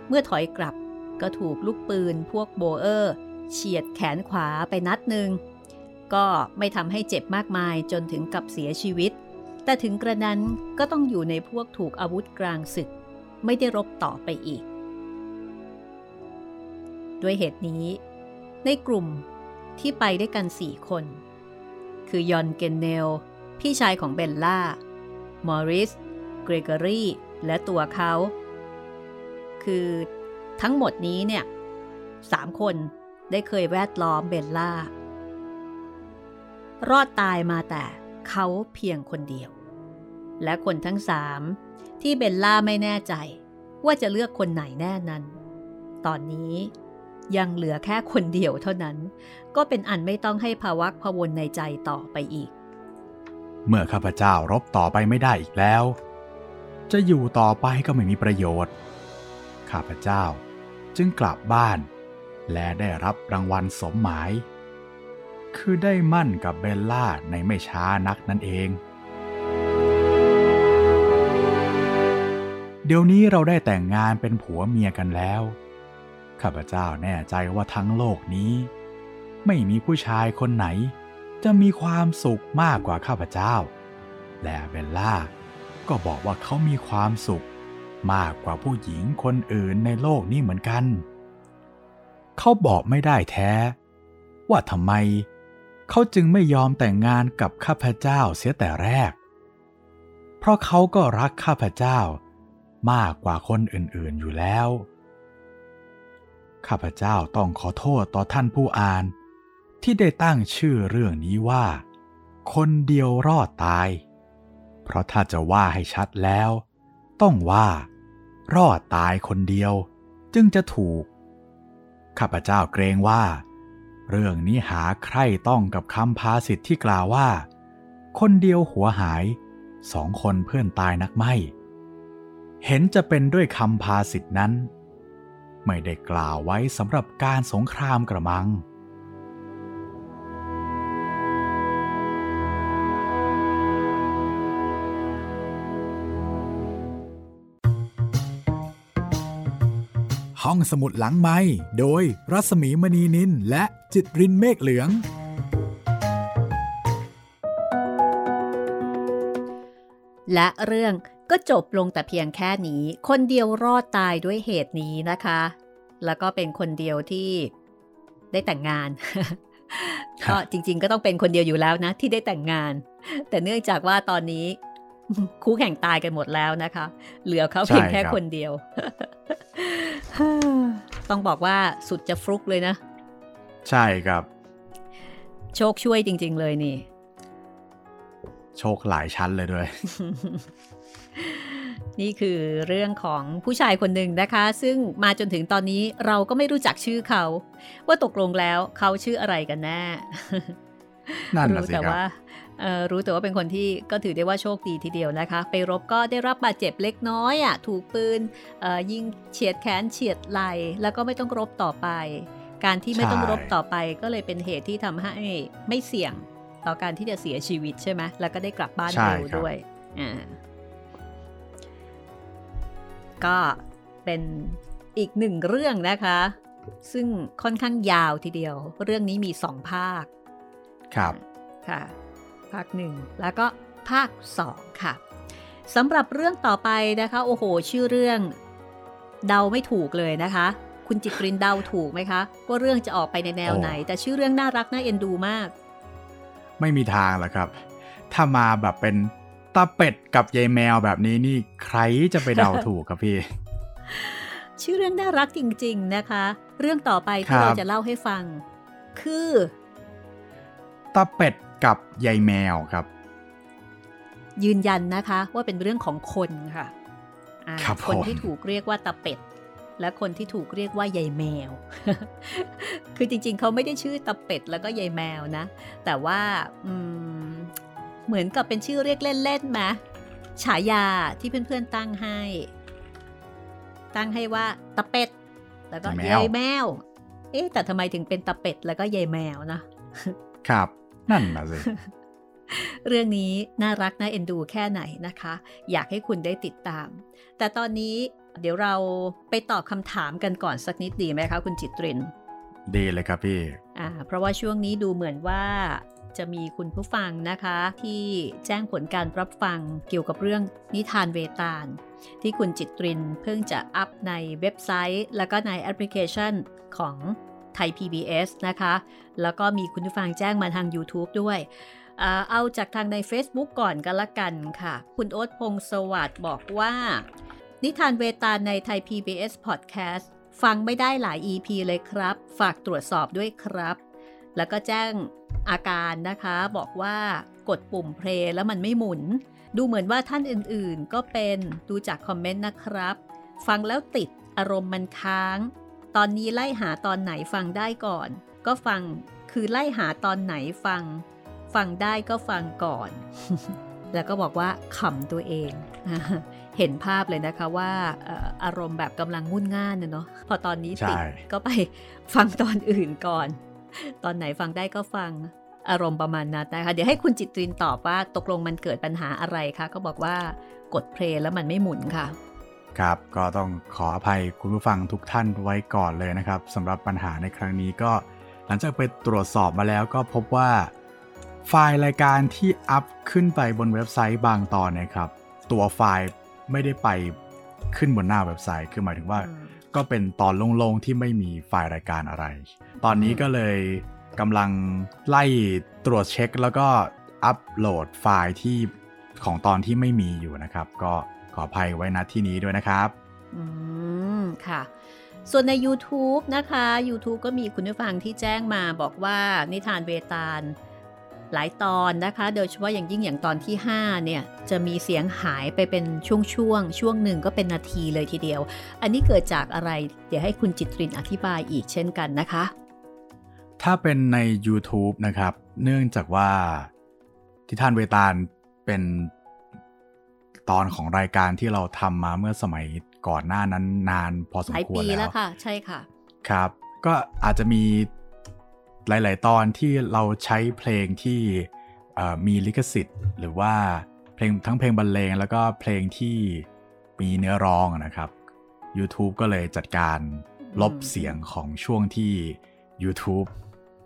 เมื่อถอยกลับ ก็ถูกลูกปืนพวกโบเออร์เฉียดแขนขวาไปนัดหนึ่ง ก็ไม่ทำให้เจ็บมากมายจนถึงกับเสียชีวิต แต่ถึงกระนั้นก็ต้องอยู่ในพวกถูกอาวุธกลางศึก ไม่ได้รบต่อไปอีก ด้วยเหตุนี้ ในกลุ่มที่ไปด้วยกันสี่คน คือยอนเกนเนล พี่ชายของเบลล่า มอริส เกรเกอรี่ และตัวเขา คือ ทั้งหมดนี้เนี่ยสามคนได้เคยแวดล้อมเบลล่า รอดตายมาแต่เขาเพียงคนเดียว และคนทั้งสามที่เบลล่าไม่แน่ใจว่าจะเลือกคนไหนแน่นั้น ตอนนี้ยังเหลือแค่คนเดียวเท่านั้น ก็เป็นอันไม่ต้องให้ภาวักพวนในใจต่อไปอีก เมื่อข้าพเจ้ารบต่อไปไม่ได้อีกแล้ว จะอยู่ต่อไปก็ไม่มีประโยชน์ ข้าพเจ้า จึงกลับบ้าน และได้รับรางวัลสมหมาย คือได้มั่นกับเบลล่าในไม่ช้านักนั่นเอง เดี๋ยวนี้เราได้แต่งงานเป็นผัวเมียกันแล้ว ข้าพเจ้าแน่ใจว่าทั้งโลกนี้ ไม่มีผู้ชายคนไหน จะมีความสุขมากกว่าข้าพเจ้า และเบลล่าก็บอกว่าเขามีความสุข มากกว่าผู้หญิงคนอื่นในโลกนี้เหมือนกัน เขาบอกไม่ได้แท้ ว่าทำไม เขาจึงไม่ยอมแต่งงานกับข้าพเจ้าเสียแต่แรก เพราะเขาก็รักข้าพเจ้ามากกว่าคนอื่นๆอยู่แล้ว ข้าพเจ้าต้องขอโทษต่อท่านผู้อ่านที่ได้ตั้งชื่อเรื่องนี้ว่า คนเดียวรอดตาย เพราะถ้าจะว่าให้ชัดแล้ว ต้องว่า รอดตายคนเดียวจึงจะถูก ข้าพเจ้าเกรงว่า เรื่องนี้หาใครต้องกับคำพาสิทธิ์ที่กล่าวว่า คนเดียวหัวหายสองคนเพื่อนตายนักไม่ เห็นจะเป็นด้วยคำพาสิทธิ์นั้น ไม่ได้กล่าวไว้สำหรับการสงครามกระมัง ห้องสมุดหลังไม้โดยรัสมีมณีนินและจิตรินเมฆเหลือง และเรื่องก็จบลงแต่เพียงแค่นี้ คนเดียวรอดตายด้วยเหตุนี้นะคะ แล้วก็เป็นคนเดียวที่ได้แต่งงาน ก็จริง ๆ ก็ต้องเป็นคนเดียวอยู่แล้วนะ ที่ได้แต่งงาน แต่เนื่องจากว่าตอนนี้ คู่แข่งตายกันหมดแล้วนะคะ เหลือเขาเพียงแค่คนเดียว ต้องบอกว่าสุดจะฟลุกเลยนะ ใช่ครับ โชคช่วยจริง ๆ เลยนี่ โชคหลายชั้นเลยด้วย นี่คือเรื่องของผู้ชายคนหนึ่งนะคะ ซึ่งมาจนถึงตอนนี้เราก็ไม่รู้จักชื่อเขา ว่าตกลงแล้วเขาชื่ออะไรกันแน่นั่นรู้แต่ว่ารู้ แต่ว่าเป็นคนที่ก็ถือได้ว่าโชคดีทีเดียวนะคะ ไปรบก็ได้รับบาดเจ็บเล็กน้อยอะถูกปืนยิงเฉียดแขนเฉียดไหลแล้วก็ไม่ต้องรบต่อไป การที่ไม่ต้องรบต่อไปก็เลยเป็นเหตุที่ทำให้ไม่เสี่ยงต่อการที่จะเสียชีวิตใช่ไหมแล้วก็ได้กลับบ้านเร็วด้วยอ่าก็เป็นอีกหนึ่งเรื่องนะคะ ซึ่งค่อนข้างยาวทีเดียว เรื่องนี้มีสองภาค ครับ ค่ะ ภาคหนึ่งแล้วก็ภาคสองค่ะสำหรับเรื่องต่อไปนะคะ โอ้โห ชื่อเรื่อง เดาไม่ถูกเลยนะคะ คุณจิตรินเดาถูกไหมคะ ว่าเรื่องจะออกไปในแนวไหน แต่ชื่อเรื่องน่ารักน่าเอ็นดูมาก ไม่มีทางหรอกครับ ถ้ามาแบบเป็นตาเป็ดกับยายแมวแบบนี้นี่ใครจะไปเดาถูกครับพี่ ชื่อเรื่องน่ารักจริง ๆนะคะ เรื่องต่อไปที่เราจะเล่าให้ฟัง คือตาเป็ด กับยายแมวครับ ยืนยันนะคะว่าเป็นเรื่องของคนค่ะคคนที่ถูกเรียกว่าตาเป็ด และคนที่ถูกเรียกว่ายายแมว คือจริงๆ เขาไม่ได้ชื่อตาเป็ดแล้วก็ยายแมวนะ แต่ว่าเหมือนกับเป็นชื่อเรียกเล่นๆไหมฉายาที่เพื่อนๆตั้งให้ ตั้งให้ว่าตะเป็ด แล้วก็ยายแมว เอ๊แต่ทำไมถึงเป็นตะเป็ดแล้วก็ยายแมวนะครับ นั่นนะสิเรื่องนี้น่ารักน่าเอ็นดูแค่ไหนนะคะ อยากให้คุณได้ติดตาม แต่ตอนนี้เดี๋ยวเราไปตอบคำถามกันก่อนสักนิดดีไหมคะ คุณจิตริน ดีเลยครับพี่อ่าเพราะว่าช่วงนี้ดูเหมือนว่าจะมีคุณผู้ฟังนะคะ ที่แจ้งผลการรับฟังเกี่ยวกับเรื่องนิทานเวตาล ที่คุณจิตรินเพิ่งจะอัพในเว็บไซต์ แล้วก็ในแอปพลิเคชันของ ไทย PBS นะคะ แล้วก็มีคุณผู้ฟังแจ้งมาทาง YouTube ด้วย เอาจากทางใน Facebook ก่อนกันละกันค่ะ คุณโอ๊ตพงสวัสด์บอกว่า นิทานเวตาลในไทย PBS Podcast ฟังไม่ได้หลาย EP เลยครับ ฝากตรวจสอบด้วยครับ แล้วก็แจ้งอาการนะคะ บอกว่ากดปุ่มเพลย์แล้วมันไม่หมุน ดูเหมือนว่าท่านอื่นๆ ก็เป็นดูจากคอมเมนต์นะครับ ฟังแล้วติดอารมณ์มันค้าง ตอนนี้ไล่หาตอนไหนฟังได้ก่อน ก็ฟังคือไล่หาตอนไหนฟัง ฟังได้ก็ฟังก่อน แล้วก็บอกว่าขำตัวเอง เห็นภาพเลยนะคะว่าอารมณ์แบบกำลังงุ่นง่านเนาะพอตอนนี้ติดก็ไปฟังตอนอื่นก่อน ตอนไหนฟังได้ก็ฟังอารมณ์ประมาณนั้นนะคะเดี๋ยวให้คุณจิตรินตอบว่าตกลงมันเกิดปัญหาอะไรคะก็บอกว่ากด play แล้วมันไม่หมุนค่ะ ครับก็ต้องขออภัยคุณผู้ฟังทุกท่านไว้ก่อนเลยนะครับสำหรับปัญหาในครั้งนี้ก็ หลังจากไปตรวจสอบมาแล้วก็พบว่า ไฟล์รายการที่ up ขึ้นไปบนเว็บไซต์บางตอนนะครับ ตัวไฟล์ไม่ได้ไปขึ้นบนหน้าเว็บไซต์คือหมายถึงว่า ก็เป็นตอนโล่งๆที่ไม่มีไฟล์รายการอะไร ตอนนี้ก็เลยกำลังไล่ตรวจเช็คแล้วก็อัปโหลดไฟล์ที่ของตอนที่ไม่มีอยู่นะครับ ก็ ขออภัยไว้ณที่นี้ด้วยนะครับ อืม ค่ะ ส่วนใน YouTube นะคะ YouTube ก็มีคุณผู้ฟังที่แจ้งมาบอกว่านิทานเวตาลหลายตอนนะคะ โดยเฉพาะอย่างยิ่งอย่างตอนที่ 5 เนี่ย จะมีเสียงหายไปเป็นช่วงช่วงช่วงหนึ่งก็เป็นนาทีเลยทีเดียว อันนี้เกิดจากอะไร เดี๋ยวให้คุณจิตรินอธิบายอีกเช่นกันนะคะ ถ้าเป็นใน YouTube นะครับ เนื่องจากว่าทิท่านเวตาลเป็น ตอนของรายการที่เราทำมาเมื่อสมัยก่อนหน้านั้นนานพอสมควรแล้วหลายปีแล้วค่ะ ใช่ค่ะ ครับ ก็อาจจะมีหลาย ๆ ตอนที่เราใช้เพลงที่มีลิขสิทธิ์ หรือว่าเพลงทั้งเพลงบรรเลงแล้วก็เพลงที่มีเนื้อร้องนะครับ YouTube ก็เลยจัดการลบเสียงของช่วงที่ YouTube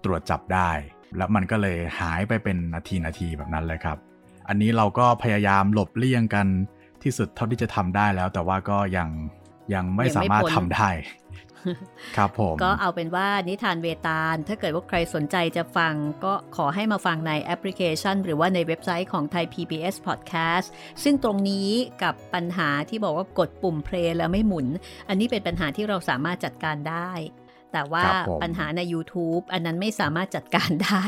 ตรวจจับได้ แล้วมันก็เลยหายไปเป็นนาทีนาทีแบบนั้นเลยครับ อันนี้เราก็พยายามหลบเลี่ยงกันที่สุดเท่าที่จะทำได้แล้ว แต่ว่าก็ยังยังไม่สามารถทำได้ ครับผม ก็เอาเป็นว่านิทานเวตาล ถ้าเกิดว่าใครสนใจจะฟัง ก็ขอให้มาฟังในแอปพลิเคชัน หรือว่าในเว็บไซต์ของไทย PBS Podcast ซึ่งตรงนี้กับปัญหาที่บอกว่ากดปุ่มเพลย์แล้วไม่หมุน อันนี้เป็นปัญหาที่เราสามารถจัดการได้ แต่ว่าครับผมปัญหาใน YouTube อันนั้นไม่สามารถจัดการได้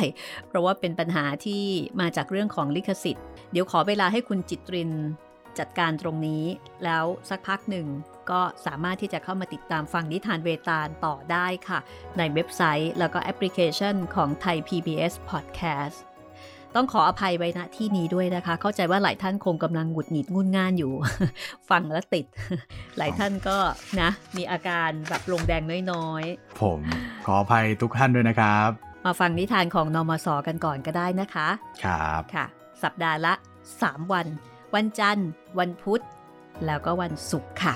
เพราะว่าเป็นปัญหาที่มาจากเรื่องของลิขสิทธิ์ เดี๋ยวขอเวลาให้คุณจิตรินจัดการตรงนี้ แล้วสักพักหนึ่งก็สามารถที่จะเข้ามาติดตามฟังนิทานเวตาลต่อได้ค่ะ ในเว็บไซต์แล้วก็แอปพลิเคชันของไทย PBS Podcast ต้องขออภัยไว้ณที่นี้ด้วยนะคะ เข้าใจว่าหลายท่านคงกำลังหงุดหงิดงุนง่านอยู่ ฟังแล้วติด หลายท่านก็นะ มีอาการแบบลงแดงน้อยๆ ผมขออภัยทุกท่านด้วยนะครับ มาฟังนิทานของนอมศกันก่อนก็ได้นะคะ ครับค่ะ สัปดาห์ละ 3 วัน วันจันทร์ วันพุธ แล้วก็วันศุกร์ค่ะ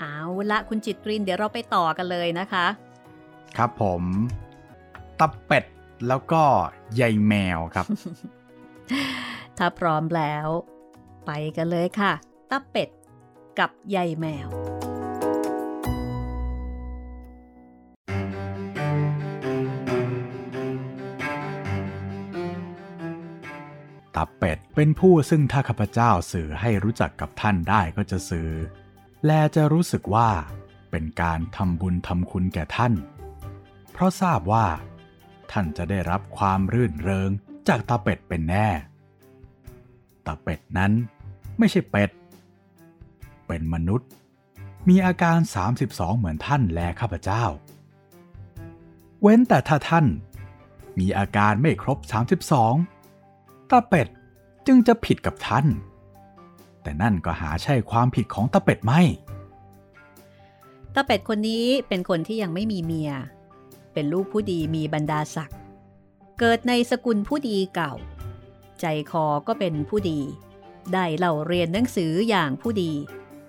เอาละคุณจิตรินเดี๋ยวเราไปต่อกันเลยนะคะ ครับผม ตับเป็ด แล้วก็ใยแมวครับ ถ้าพร้อมแล้ว ไปกันเลยค่ะตาเป็ดกับใยแมวตับเป็ดเป็นผู้ซึ่งถ้าข้าพเจ้าสื่อให้รู้จักกับท่านได้ก็จะสื่อ และจะรู้สึกว่าเป็นการทำบุญทำคุณแก่ท่าน เพราะทราบว่า ท่านจะได้รับความรื่นเริงจากตาเป็ดเป็นแน่ ตาเป็ดนั้นไม่ใช่เป็ด เป็นมนุษย์ มีอาการ 32 เหมือนท่านแลข้าพเจ้า เว้นแต่ถ้าท่านมีอาการไม่ครบ 32ตาเป็ดจึงจะผิดกับท่าน แต่นั่นก็หาใช่ความผิดของตาเป็ดไม่ตาเป็ดคนนี้เป็นคนที่ยังไม่มีเมีย เป็นลูกผู้ดีมีบรรดาศักดิ์เกิดในสกุลผู้ดีเก่า ใจคอก็เป็นผู้ดี ได้เล่าเรียนหนังสืออย่างผู้ดี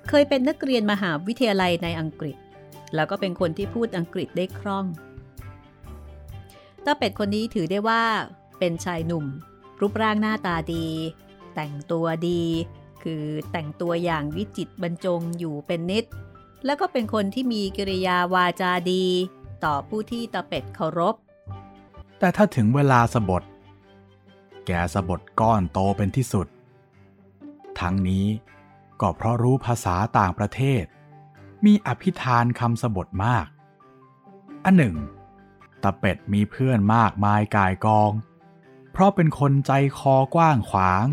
เคยเป็นนักเรียนมหาวิทยาลัยในอังกฤษ แล้วก็เป็นคนที่พูดอังกฤษได้คล่องตาเป็ดคนนี้ถือได้ว่า เป็นชายหนุ่ม รูปร่างหน้าตาดี แต่งตัวดี คือแต่งตัวอย่างวิจิตบรรจงอยู่เป็นนิด แล้วก็เป็นคนที่มีกิริยาวาจาดี ต่อผู้ที่ตาเป็ดเคารพ แต่ถ้าถึงเวลาสบท แกสบทก้อนโตเป็นที่สุด ทั้งนี้ก็เพราะรู้ภาษาต่างประเทศ มีอภิธานคำสบทมาก อันหนึ่งตาเป็ดมีเพื่อนมากมายกายกอง เพราะเป็นคนใจคอกว้างขวาง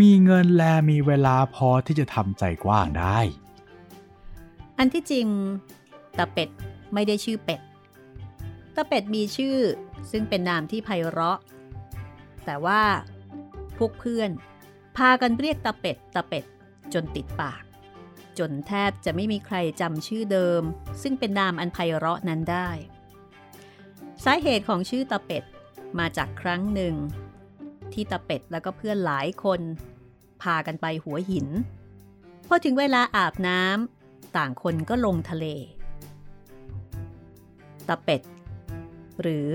มีเงินแลมีเวลาพอที่จะทำใจกว้างได้ อันที่จริงตาเป็ด ไม่ได้ชื่อเป็ดตาเป็ดมีชื่อซึ่งเป็นนามที่ไพเราะ แต่ว่าพวกเพื่อน พากันเรียกตาเป็ดตาเป็ดจนติดปาก จนแทบจะไม่มีใครจำชื่อเดิม ซึ่งเป็นนามอันไพเราะนั้นได้ สาเหตุของชื่อตาเป็ดมาจากครั้งหนึ่ง ที่ตาเป็ดแล้วก็เพื่อนหลายคน พากันไปหัวหิน พอถึงเวลาอาบน้ำต่างคนก็ลงทะเล ตาเป็ด หรือ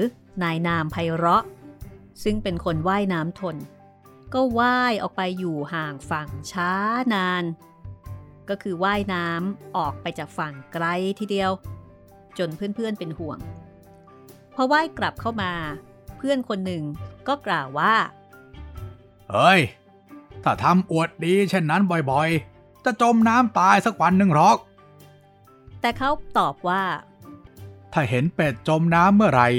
นายนามไพเราะ ซึ่งเป็นคนว่ายน้ำทน ก็ว่ายออกไปอยู่ห่างฝั่งช้านาน ก็คือว่ายน้ำออกไปจากฝั่งไกลทีเดียว จนเพื่อนๆเป็นห่วง พอว่ายกลับเข้ามา เพื่อนคนหนึ่งก็กล่าวว่า เฮ้ย ถ้าทำอวดดีเช่นนั้นบ่อยๆ จะจมน้ำตายสักวันหนึ่งหรอกแต่เขาตอบว่า ถ้าเห็นเป็ดจมน้ำเมื่อไหร่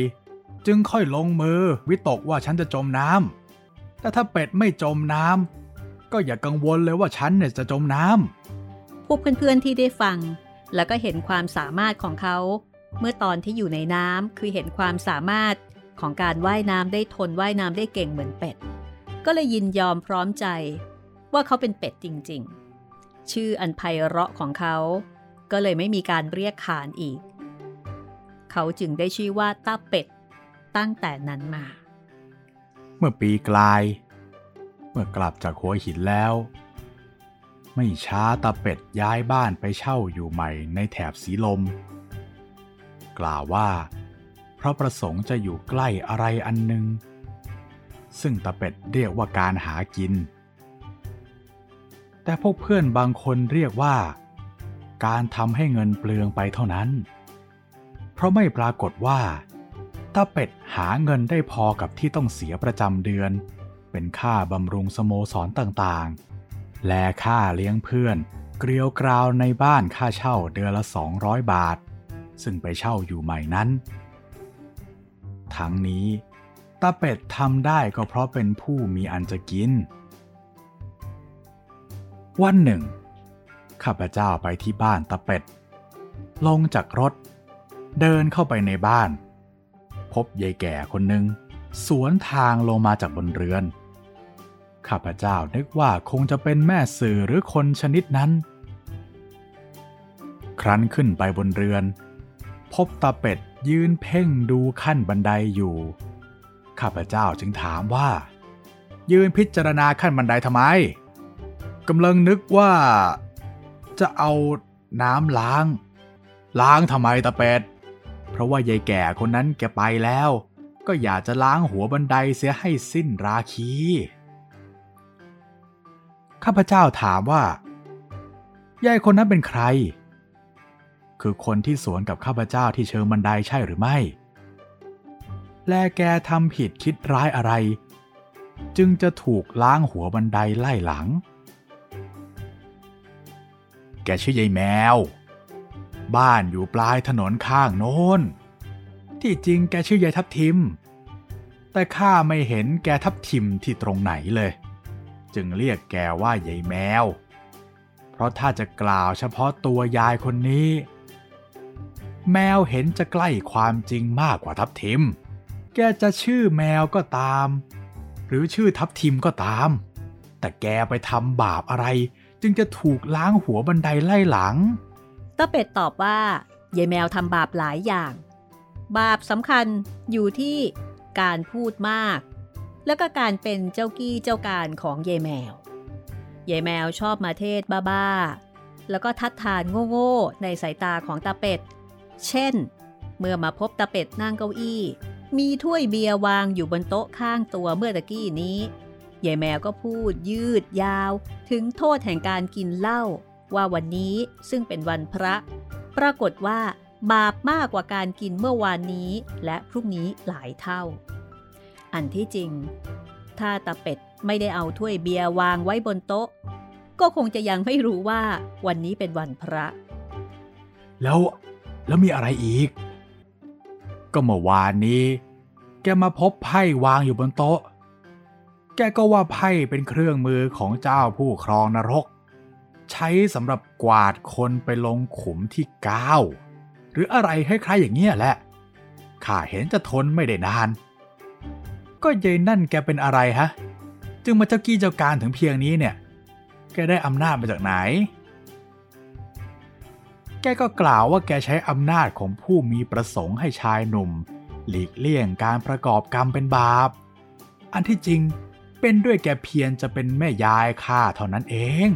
จึงค่อยลงมือวิตกว่าฉันจะจมน้ำแต่ถ้าเป็ดไม่จมน้ำก็อย่ากังวลเลยว่าฉันเนี่ยจะจมน้ำพวกเพื่อนๆที่ได้ฟัง แล้วก็เห็นความสามารถของเขา เมื่อตอนที่อยู่ในน้ำคือเห็นความสามารถของการว่ายน้ำได้ทนว่ายน้ำได้เก่งเหมือนเป็ด ก็เลยยินยอมพร้อมใจ ว่าเขาเป็นเป็ดจริง ๆ ชื่ออันไพเราะของเขา ก็เลยไม่มีการเรียกขานอีก เขาจึงได้ชื่อว่าตาเป็ด ตั้งแต่นั้นมา เมื่อปีกลาย เมื่อกลับจากหัวหินแล้ว ไม่ช้าตาเป็ดย้ายบ้านไปเช่าอยู่ใหม่ในแถบสีลม กล่าวว่า เพราะประสงค์จะอยู่ใกล้อะไรอันหนึ่งซึ่งตาเป็ดเรียกว่าการหากิน แต่พวกเพื่อนบางคนเรียกว่า การทำให้เงินเปลืองไปเท่านั้น เพราะไม่ปรากฏว่าตาเป็ดหาเงินได้พอกับที่ต้องเสียประจำเดือน เป็นค่าบำรุงสโมสรต่างๆ และค่าเลี้ยงเพื่อน เกลียวกราวในบ้านค่าเช่าเดือนละ 200 บาท ซึ่งไปเช่าอยู่ใหม่นั้น ทั้งนี้ตาเป็ดทำได้ก็เพราะเป็นผู้มีอันจะกิน วันหนึ่ง ข้าพเจ้าไปที่บ้านตาเป็ด ลงจากรถ เดินเข้าไปในบ้าน พบยายแก่คนหนึ่งสวนทางลงมาจากบนเรือน ข้าพเจ้านึกว่าคงจะเป็นแม่สื่อหรือคนชนิดนั้น ครั้นขึ้นไปบนเรือน พบตาเป็ดยืนเพ่งดูขั้นบันไดอยู่ ข้าพเจ้าจึงถามว่า ยืนพิจารณาขั้นบันไดทำไมกำลังนึกว่าจะเอาน้ำล้าง ล้างทำไมตาเป็ด เพราะว่ายายแก่คนนั้นแกไปแล้ว ก็อยากจะล้างหัวบันไดเสียให้สิ้นราคี ข้าพเจ้าถามว่ายายคนนั้นเป็นใคร คือคนที่สวนกับข้าพเจ้าที่เชิงบันไดใช่หรือไม่ แลแกทำผิดคิดร้ายอะไร จึงจะถูกล้างหัวบันไดไล่หลัง แกชื่อยายแมว บ้านอยู่ปลายถนนข้างโน้น ที่จริงแกชื่อยายทับทิม แต่ข้าไม่เห็นแกทับทิมที่ตรงไหนเลย จึงเรียกแกว่ายายแมว เพราะถ้าจะกล่าวเฉพาะตัวยายคนนี้ แมวเห็นจะใกล้ความจริงมากกว่าทับทิม แกจะชื่อแมวก็ตาม หรือชื่อทับทิมก็ตาม แต่แกไปทำบาปอะไรจึงจะถูกล้างหัวบันไดไล่หลัง ตาเป็ดตอบว่ายายแมวทำบาปหลายอย่าง บาปสำคัญอยู่ที่การพูดมาก แล้วก็การเป็นเจ้ากี้เจ้าการของยายแมวยายแมวชอบมาเทศบ้าๆ แล้วก็ทัดทานโง่ๆ ในสายตาของตาเป็ด เช่น เมื่อมาพบตาเป็ดนั่งเก้าอี้ มีถ้วยเบียร์วางอยู่บนโต๊ะข้างตัวเมื่อตะกี้นี้ยายแมวก็พูดยืดยาว ถึงโทษแห่งการกินเหล้า ว่าวันนี้ซึ่งเป็นวันพระ ปรากฏว่าบาปมากกว่าการกินเมื่อวานนี้และพรุ่งนี้หลายเท่า อันที่จริง ถ้าตาเป็ดไม่ได้เอาถ้วยเบียร์วางไว้บนโต๊ะ ก็คงจะยังไม่รู้ว่าวันนี้เป็นวันพระ แล้วแล้วมีอะไรอีก ก็เมื่อวานนี้ แกมาพบไพ่วางอยู่บนโต๊ะ แกก็ว่าไพ่เป็นเครื่องมือของเจ้าผู้ครองนรก ใช้สำหรับกวาดคนไปลงขุมที่ก้าหรืออะไรคล้ายๆอย่างเงี้ยแหละ ข้าเห็นจะทนไม่ได้นาน ก็ยายนั่นแกเป็นอะไรฮะ จึงมาเจ้ากี้เจ้าการถึงเพียงนี้เนี่ย แกได้อำนาจมาจากไหน แกก็กล่าวว่าแกใช้อำนาจของผู้มีประสงค์ให้ชายหนุ่ม หลีกเลี่ยงการประกอบกรรมเป็นบาป อันที่จริงเป็นด้วยแกเพียรจะเป็นแม่ยายข้าเท่านั้นเอง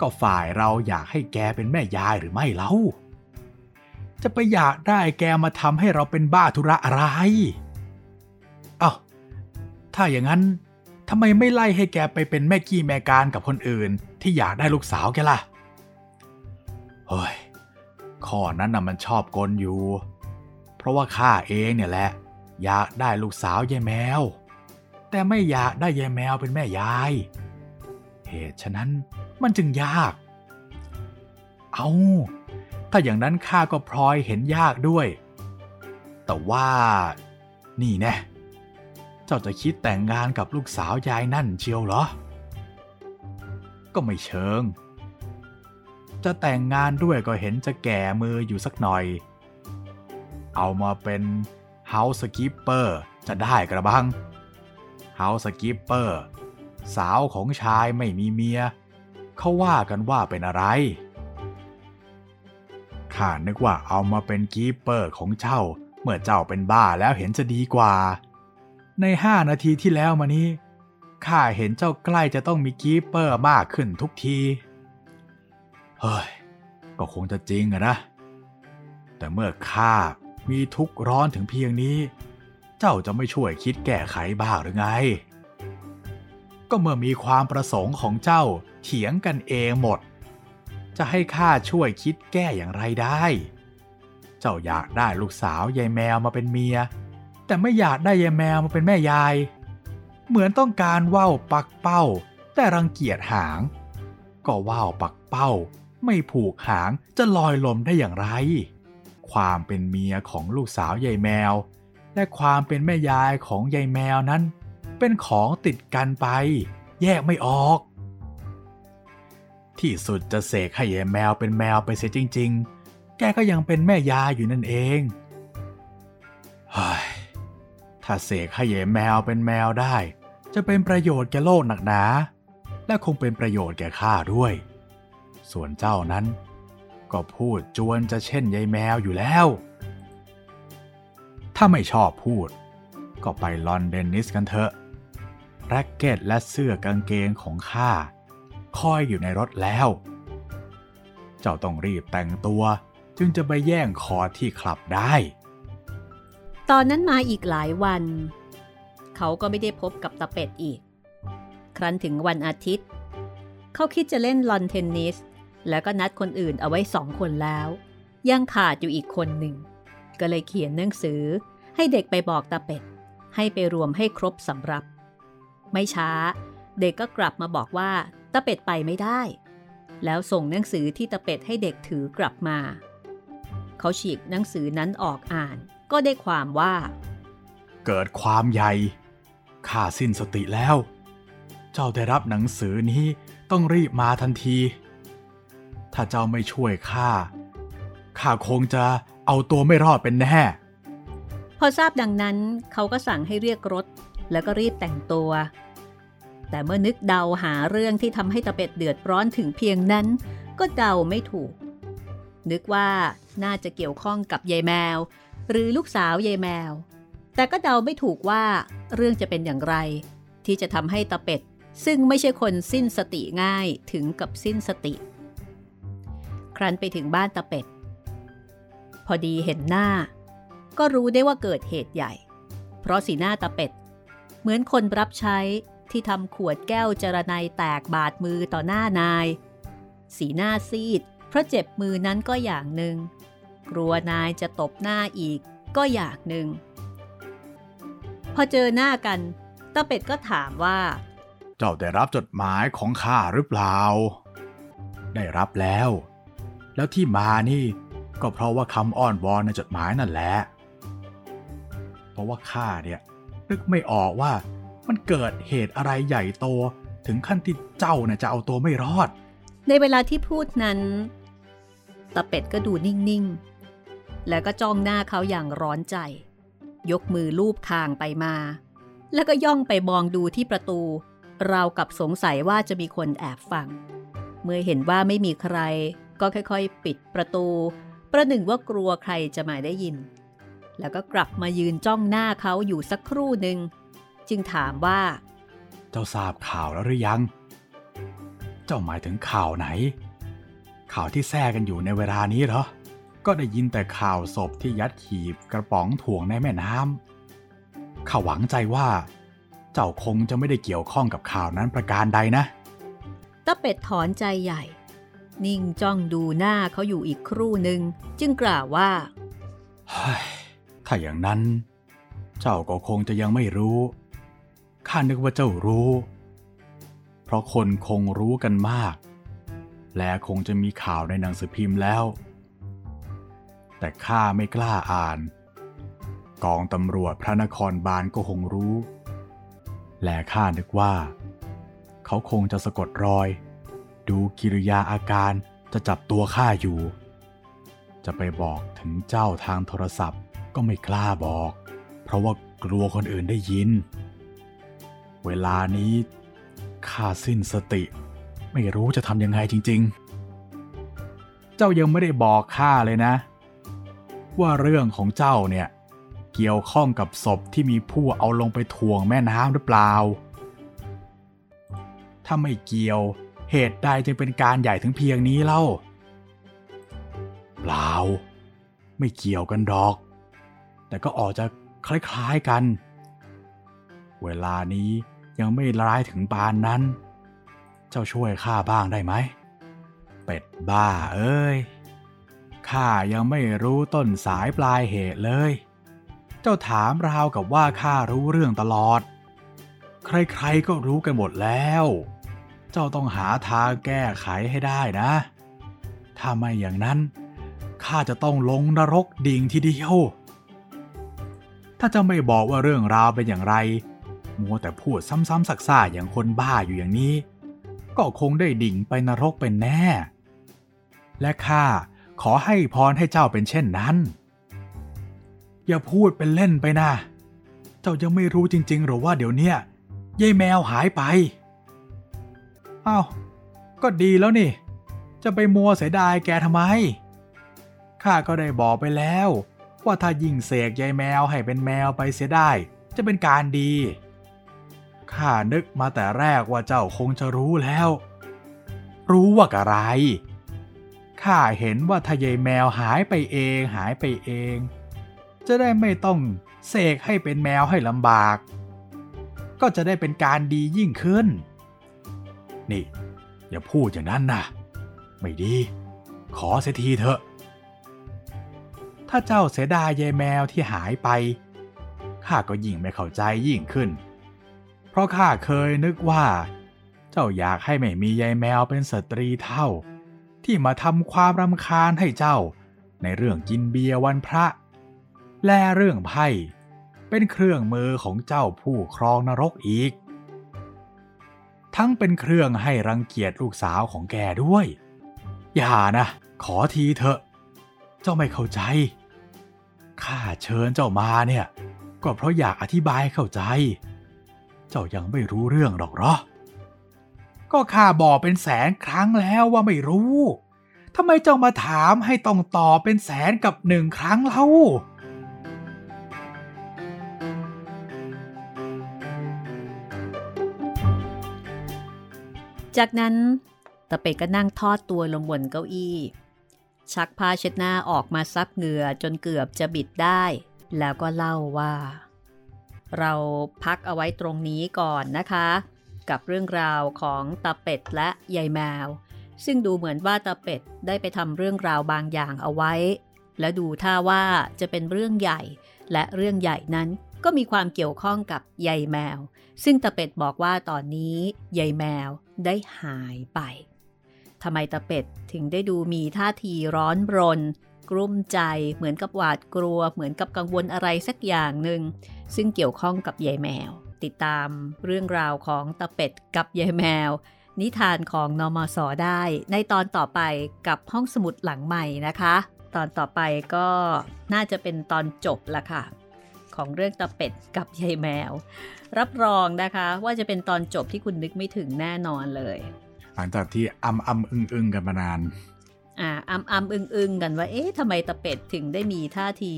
ก็ฝ่ายเราอยากให้แกเป็นแม่ยายหรือไม่เล่า จะไปอยากได้แกมาทำให้เราเป็นบ้าธุระอะไรเอ้าถ้าอย่างนั้นทำไมไม่ไล่ให้แกไปเป็นแม่กี้แม่การกับคนอื่น ที่อยากได้ลูกสาวแกล่ะ เฮ้ย ข้อนั้นน่ะมันชอบกลอยู่ เพราะว่าข้าเองเนี่ยแหละ อยากได้ลูกสาวยายแมว แต่ไม่อยากได้ยายแมวเป็นแม่ยาย เหตุฉะนั้น มันจึงยาก เอาถ้าอย่างนั้นข้าก็พลอยเห็นยากด้วย แต่ว่า นี่แน่เจ้าจะคิดแต่งงานกับลูกสาวยายนั่นเชียวเหรอ ก็ไม่เชิง จะแต่งงานด้วยก็เห็นจะแก่มืออยู่สักหน่อย เอามาเป็น Housekeeper จะได้กระบัง Housekeeper สาวของชายไม่มีเมีย เขาว่ากันว่าเป็นอะไรข้านึกว่าเอามาเป็นกีเปอร์ของเจ้า เมื่อเจ้าเป็นบ้าแล้วเห็นจะดีกว่า ในห้านาทีที่แล้วมานี้ข้าเห็นเจ้าใกล้จะต้องมีกีเปอร์มากขึ้นทุกที เฮ้ย ก็คงจะจริงอะนะ แต่เมื่อข้ามีทุกข์ร้อนถึงเพียงนี้ เจ้าจะไม่ช่วยคิดแก้ไขบ้างหรือไง ก็เมื่อมีความประสงค์ของเจ้าเถียงกันเองหมด จะให้ข้าช่วยคิดแก้อย่างไรได้ เจ้าอยากได้ลูกสาวยายแมวมาเป็นเมีย แต่ไม่อยากได้ยายแมวมาเป็นแม่ยาย เหมือนต้องการว่าวปักเป้า แต่รังเกียจหาง ก็ว่าวปักเป้า ไม่ผูกหางจะลอยลมได้อย่างไร ความเป็นเมียของลูกสาวยายแมว และความเป็นแม่ยายของยายแมวนั้น เป็นของติดกันไป แยกไม่ออก ที่สุดจะเสกให้ยายแมวเป็นแมวไปเสียจริง ๆ แกก็ยังเป็นแม่ยาอยู่นั่นเองเฮ้ยถ้าเสกให้ยายแมวเป็นแมวได้ จะเป็นประโยชน์แก่โลกหนักหนา และคงเป็นประโยชน์แก่ข้าด้วย ส่วนเจ้านั้น ก็พูดจวนจะเช่นยายแมวอยู่แล้ว ถ้าไม่ชอบพูด ก็ไปลอนเดนนิสกันเถอะ แร็กเก็ตและเสื้อกางเกงของข้าคอยอยู่ในรถแล้ว เจ้าต้องรีบแต่งตัวจึงจะไปแย่งคอที่คลับได้ ตอนนั้นมาอีกหลายวัน เขาก็ไม่ได้พบกับตาเป็ดอีก ครั้นถึงวันอาทิตย์ เขาคิดจะเล่นลอนเทนนิส แล้วก็นัดคนอื่นเอาไว้สองคนแล้ว ยังขาดอยู่อีกคนหนึ่ง ก็เลยเขียนหนังสือให้เด็กไปบอกตาเป็ด ให้ไปรวมให้ครบสำรับ ไม่ช้า เด็กก็กลับมาบอกว่าตาเป็ดไปไม่ได้ แล้วส่งหนังสือที่ตาเป็ดให้เด็กถือกลับมา เขาฉีกหนังสือนั้นออกอ่านก็ได้ความว่า เกิดความใหญ่ข้าสิ้นสติแล้ว เจ้าได้รับหนังสือนี้ต้องรีบมาทันที ถ้าเจ้าไม่ช่วยข้าข้าคงจะเอาตัวไม่รอดเป็นแน่ พอทราบดังนั้นเขาก็สั่งให้เรียกรถ แล้วก็รีบแต่งตัว แต่เมื่อนึกเดาหาเรื่องที่ทำให้ตะเป็ดเดือดร้อนถึงเพียงนั้น ก็เดาไม่ถูก นึกว่าน่าจะเกี่ยวข้องกับยายแมว หรือลูกสาวยายแมว แต่ก็เดาไม่ถูกว่าเรื่องจะเป็นอย่างไร ที่จะทำให้ตะเป็ดซึ่งไม่ใช่คนสิ้นสติง่ายถึงกับสิ้นสติ ครั้นไปถึงบ้านตะเป็ด พอดีเห็นหน้า ก็รู้ได้ว่าเกิดเหตุใหญ่ เพราะสีหน้าตะเป็ด เหมือนคนรับใช้ที่ทำขวดแก้วจรนัยแตกบาดมือต่อหน้านาย สีหน้าซีด เพราะเจ็บมือนั้นก็อย่างหนึ่ง กลัวนายจะตบหน้าอีกก็อย่างหนึ่ง พอเจอหน้ากันตะเป็ดก็ถามว่า เจ้าได้รับจดหมายของข้าหรือเปล่า ได้รับแล้ว แล้วที่มานี่ก็เพราะว่าคำอ้อนวอนในจดหมายนั่นแหละ เพราะว่าข้าเนี่ย นึกไม่ออกว่า มันเกิดเหตุอะไรใหญ่โต ถึงขั้นที่เจ้าเนี่ยจะเอาตัวไม่รอด ในเวลาที่พูดนั้นตะเป็ดก็ดูนิ่งๆ แล้วก็จ้องหน้าเขาอย่างร้อนใจ ยกมือลูบคางไปมา แล้วก็ย่องไปมองดูที่ประตู ราวกับสงสัยว่าจะมีคนแอบฟัง เมื่อเห็นว่าไม่มีใคร ก็ค่อยๆ ปิดประตู ประหนึ่งว่ากลัวใครจะมาได้ยิน แล้วก็กลับมายืนจ้องหน้าเขาอยู่สักครู่หนึ่ง จึงถามว่า เจ้าทราบข่าวแล้วหรือยัง เจ้าหมายถึงข่าวไหน ข่าวที่แท้กันอยู่ในเวลานี้เหรอ ก็ได้ยินแต่ข่าวศพที่ยัดขีบกระป๋องถ่วงในแม่น้ำข้าหวังใจว่า เจ้าคงจะไม่ได้เกี่ยวข้องกับข่าวนั้นประการใดนะตะเป็ดถอนใจใหญ่ นิ่งจ้องดูหน้าเขาอยู่อีกครู่หนึ่ง จึงกล่าวว่าเฮ้ย ถ้าอย่างนั้น เจ้าก็คงจะยังไม่รู้ ข้านึกว่าเจ้ารู้ เพราะคนคงรู้กันมาก และคงจะมีข่าวในหนังสือพิมพ์แล้ว แต่ข้าไม่กล้าอ่าน กองตำรวจพระนครบาลก็คงรู้ และข้านึกว่า เขาคงจะสะกดรอย ดูกิริยาอาการจะจับตัวข้าอยู่ จะไปบอกถึงเจ้าทางโทรศัพท์ ก็ไม่กล้าบอก เพราะว่ากลัวคนอื่นได้ยิน เวลานี้ข้าสิ้นสติ ไม่รู้จะทำยังไงจริง ๆ เจ้ายังไม่ได้บอกข้าเลยนะ ว่าเรื่องของเจ้าเนี่ย เกี่ยวข้องกับศพที่มีผู้เอาลงไปถ่วงแม่น้ำหรือเปล่า ถ้าไม่เกี่ยวเหตุใดจึงเป็นการใหญ่ถึงเพียงนี้เล่า เปล่า ไม่เกี่ยวกันดอก แต่ก็ออกจะคล้ายๆกัน เวลานี้ยังไม่ร้ายถึงปานนั้น เจ้าช่วยข้าบ้างได้ไหม เป็ดบ้าเอ้ย ข้ายังไม่รู้ต้นสายปลายเหตุเลย เจ้าถามราวกับว่าข้ารู้เรื่องตลอด ใครๆก็รู้กันหมดแล้ว เจ้าต้องหาทางแก้ไขให้ได้นะ ถ้าไม่อย่างนั้นข้าจะต้องลงนรกดิ่งทีเดียว ถ้าเจ้าไม่บอกว่าเรื่องราวเป็นอย่างไร มัวแต่พูดซ้ำๆซักๆอย่างคนบ้าอยู่อย่างนี้ ก็คงได้ดิ่งไปนรกเป็นแน่ และข้าขอให้พรให้เจ้าเป็นเช่นนั้น อย่าพูดเป็นเล่นไปนะ เจ้ายังไม่รู้จริงๆหรอว่าเดี๋ยวเนี้ยยายแมวหายไปอ้าวก็ดีแล้วนี่ จะไปมัวเสียดายแกทำไม ข้าก็ได้บอกไปแล้ว ว่าถ้ายิ่งเสกยายแมวให้เป็นแมวไปเสียได้ จะเป็นการดี ข้านึกมาแต่แรกว่าเจ้าคงจะรู้แล้ว รู้ว่าอะไร ข้าเห็นว่าถ้ายายแมวหายไปเองหายไปเอง จะได้ไม่ต้องเสกให้เป็นแมวให้ลำบาก ก็จะได้เป็นการดียิ่งขึ้น นี่ อย่าพูดอย่างนั้นนะ ไม่ดี ขอเสียทีเถอะ ถ้าเจ้าเสียดายยายแมวที่หายไป ข้าก็ยิ่งไม่เข้าใจยิ่งขึ้น เพราะข้าเคยนึกว่า เจ้าอยากให้ไม่มียายแมวเป็นสตรีเท่า ที่มาทำความรำคาญให้เจ้า ในเรื่องกินเบียร์วันพระ และเรื่องไพ่เป็นเครื่องมือของเจ้าผู้ครองนรกอีก ทั้งเป็นเครื่องให้รังเกียจลูกสาวของแกด้วย อย่านะ ขอทีเถอะ เจ้าไม่เข้าใจ ข้าเชิญเจ้ามาเนี่ย ก็เพราะอยากอธิบายให้เข้าใจ เจ้ายังไม่รู้เรื่องหรอกเหรอ ก็ข้าบอกเป็นแสนครั้งแล้วว่าไม่รู้ทำไมเจ้ามาถามให้ต้องตอบเป็นแสนกับหนึ่งครั้งเล่าจากนั้นตะเป็ดก็นั่งทอดตัวลงบนเก้าอี้ ชักผ้าเช็ดหน้าออกมาซับเหงื่อจนเกือบจะบิดได้ แล้วก็เล่าว่า เราพักเอาไว้ตรงนี้ก่อนนะคะ กับเรื่องราวของตาเป็ดและยายแมว ซึ่งดูเหมือนว่าตาเป็ดได้ไปทำเรื่องราวบางอย่างเอาไว้ และดูท่าว่าจะเป็นเรื่องใหญ่ และเรื่องใหญ่นั้นก็มีความเกี่ยวข้องกับยายแมว ซึ่งตาเป็ดบอกว่าตอนนี้ยายแมวได้หายไป ทำไมตาเป็ดถึงได้ดูมีท่าทีร้อนรน กลุ้มใจ เหมือนกับหวาดกลัว เหมือนกับกังวลอะไรสักอย่างหนึ่ง ซึ่งเกี่ยวข้องกับยายแมว ติดตามเรื่องราวของตาเป็ดกับยายแมว นิทานของนอมศได้ ในตอนต่อไปกับห้องสมุดหลังใหม่นะคะ ตอนต่อไปก็น่าจะเป็นตอนจบละค่ะของเรื่องตาเป็ดกับยายแมว รับรองนะคะว่าจะเป็นตอนจบที่คุณนึกไม่ถึงแน่นอนเลย หลังจากที่อำอำอึงอึงกันมานาน อ่าอัมอัมอึงอึงกันว่า เอ๊ะทำไมตะเป็ดถึงได้มีท่าที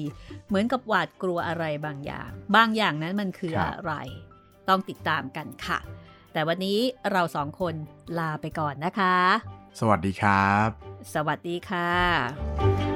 เหมือนกับหวาดกลัวอะไรบางอย่าง บางอย่างนั้นมันคือครับอะไร ต้องติดตามกันค่ะ แต่วันนี้เราสองคนลาไปก่อนนะคะ สวัสดีครับ สวัสดีค่ะ